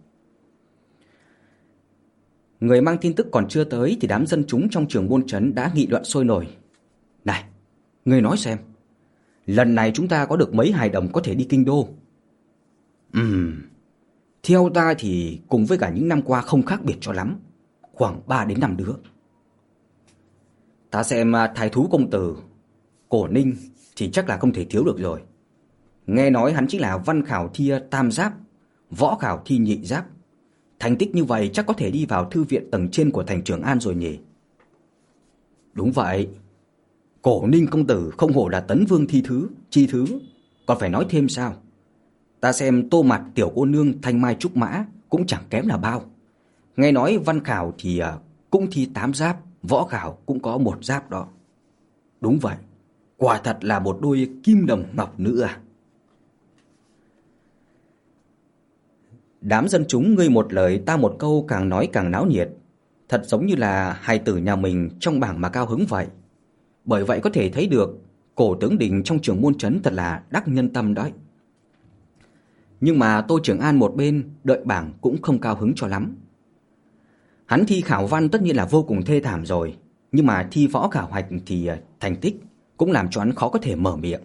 Người mang tin tức còn chưa tới thì đám dân chúng trong trường buôn trấn đã nghị luận sôi nổi. Này, người nói xem, lần này chúng ta có được mấy hài đồng có thể đi kinh đô? Ừm, theo ta thì cùng với cả những năm qua không khác biệt cho lắm, khoảng 3 đến 5 đứa. Ta xem à, thái thú công tử, cổ ninh thì chắc là không thể thiếu được rồi. Nghe nói hắn chính là văn khảo thi tam giáp, võ khảo thi nhị giáp. Thành tích như vậy chắc có thể đi vào thư viện tầng trên của thành Trường An rồi nhỉ? Đúng vậy. Cổ ninh công tử không hổ là tấn vương thi thứ, chi thứ. Còn phải nói thêm sao? Ta xem tô mặt tiểu cô nương thanh mai trúc mã cũng chẳng kém là bao. Nghe nói văn khảo thì à, cũng thi tám giáp, võ khảo cũng có một giáp đó. Đúng vậy, quả thật là một đôi kim đồng ngọc nữ à. Đám dân chúng ngươi một lời ta một câu càng nói càng náo nhiệt. Thật giống như là hai tử nhà mình trong bảng mà cao hứng vậy. Bởi vậy có thể thấy được cổ tướng đình trong trường môn trấn thật là đắc nhân tâm đấy. Nhưng mà Tô Trường An một bên đợi bảng cũng không cao hứng cho lắm. Hắn thi khảo văn tất nhiên là vô cùng thê thảm rồi, nhưng mà thi võ khảo hoạch thì ờ, thành tích cũng làm cho hắn khó có thể mở miệng.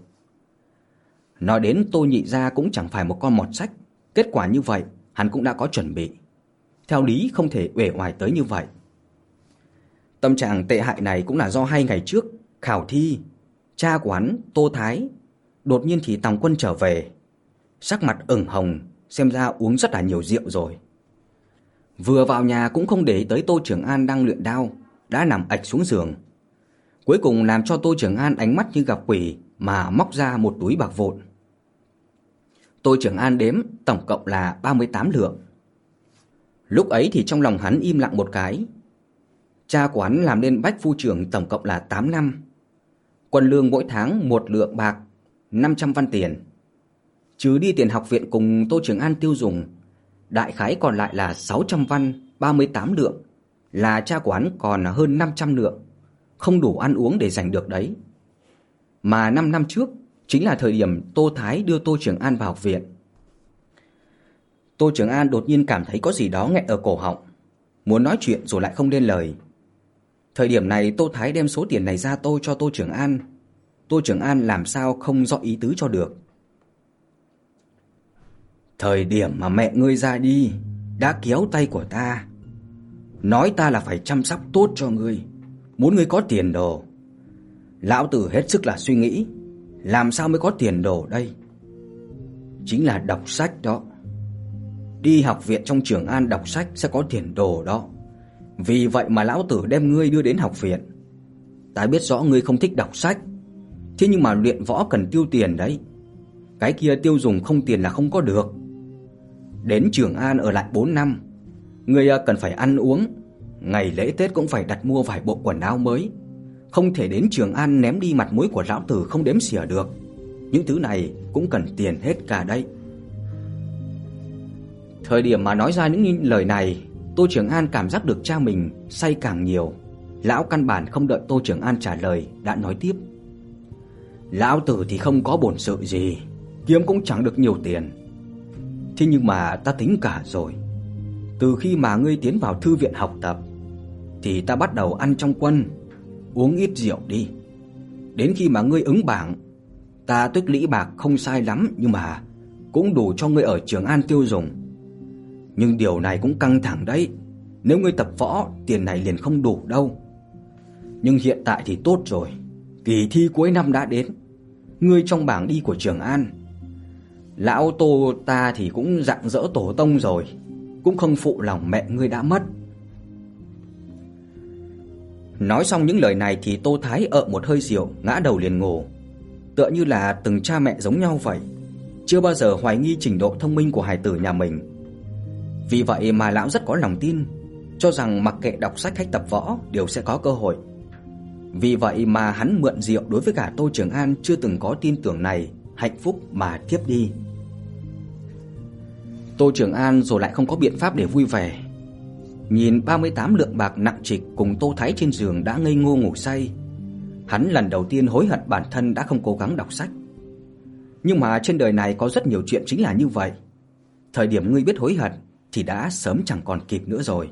Nói đến Tô Nhị Gia cũng chẳng phải một con mọt sách, kết quả như vậy hắn cũng đã có chuẩn bị. Theo lý không thể uể oải tới như vậy. Tâm trạng tệ hại này cũng là do hai ngày trước khảo thi, cha của hắn Tô Thái đột nhiên thì Tòng Quân trở về, sắc mặt ửng hồng, xem ra uống rất là nhiều rượu rồi. Vừa vào nhà cũng không để tới Tô Trường An đang luyện đao, đã nằm ạch xuống giường. Cuối cùng làm cho Tô Trường An ánh mắt như gặp quỷ mà móc ra một túi bạc vụn. Tô Trường An đếm tổng cộng là 38 lượng. Lúc ấy thì trong lòng hắn im lặng một cái. Cha của hắn làm nên bách phu trưởng tổng cộng là 8 năm. Quân lương mỗi tháng một lượng bạc, 500 văn tiền. Trừ đi tiền học viện cùng Tô Trường An tiêu dùng, đại khái còn lại là 600 văn, 38 lượng, là cha của hắn còn hơn 500 lượng, không đủ ăn uống để giành được đấy. Mà 5 năm trước, chính là thời điểm Tô Thái đưa Tô Trường An vào học viện. Tô Trường An đột nhiên cảm thấy có gì đó nghẹn ở cổ họng, muốn nói chuyện rồi lại không lên lời. Thời điểm này Tô Thái đem số tiền này ra tôi cho Tô Trường An. Tô Trường An làm sao không rõ ý tứ cho được. Thời điểm mà mẹ ngươi ra đi đã kéo tay của ta. Nói ta là phải chăm sóc tốt cho ngươi, muốn ngươi có tiền đồ. Lão tử hết sức là suy nghĩ, làm sao mới có tiền đồ đây? Chính là đọc sách đó. Đi học viện trong trường An đọc sách sẽ có tiền đồ đó. Vì vậy mà lão tử đem ngươi đưa đến học viện. Ta biết rõ ngươi không thích đọc sách, thế nhưng mà luyện võ cần tiêu tiền đấy. Cái kia tiêu dùng không tiền là không có được. Đến Trường An ở lại 4 năm, người à, cần phải ăn uống, ngày lễ Tết cũng phải đặt mua vài bộ quần áo mới. Không thể đến Trường An ném đi mặt mũi của lão tử không đếm xỉa được. Những thứ này cũng cần tiền hết cả đấy. Thời điểm mà nói ra những lời này, Tô Trường An cảm giác được cha mình say càng nhiều. Lão căn bản không đợi Tô Trường An trả lời đã nói tiếp. Lão tử thì không có bổn sự gì, kiếm cũng chẳng được nhiều tiền. Thế nhưng mà ta tính cả rồi. Từ khi mà ngươi tiến vào thư viện học tập thì ta bắt đầu ăn trong quân, uống ít rượu đi. Đến khi mà ngươi ứng bảng, ta tích lũy bạc không sai lắm nhưng mà cũng đủ cho ngươi ở Trường An tiêu dùng. Nhưng điều này cũng căng thẳng đấy. Nếu ngươi tập võ, tiền này liền không đủ đâu. Nhưng hiện tại thì tốt rồi. Kỳ thi cuối năm đã đến. Ngươi trong bảng đi của Trường An Lão Tô ta thì cũng dạng dỡ tổ tông rồi, Cũng không phụ lòng mẹ ngươi đã mất. Nói xong những lời này thì Tô Thái ợ một hơi rượu, Ngã đầu liền ngủ. Tựa như là từng cha mẹ giống nhau vậy, Chưa bao giờ hoài nghi trình độ thông minh của hài tử nhà mình. Vì vậy mà lão rất có lòng tin, Cho rằng mặc kệ đọc sách hay tập võ Đều sẽ có cơ hội. Vì vậy mà hắn mượn rượu đối với cả Tô Trường An Chưa từng có tin tưởng này, Hạnh phúc mà tiếp đi. Tô Trường An rồi lại không có biện pháp để vui vẻ. Nhìn 38 lượng bạc nặng trịch cùng Tô Thái trên giường đã ngây ngô ngủ say, Hắn lần đầu tiên hối hận bản thân đã không cố gắng đọc sách. Nhưng mà trên đời này có rất nhiều chuyện chính là như vậy. Thời điểm ngươi biết hối hận thì đã sớm chẳng còn kịp nữa rồi.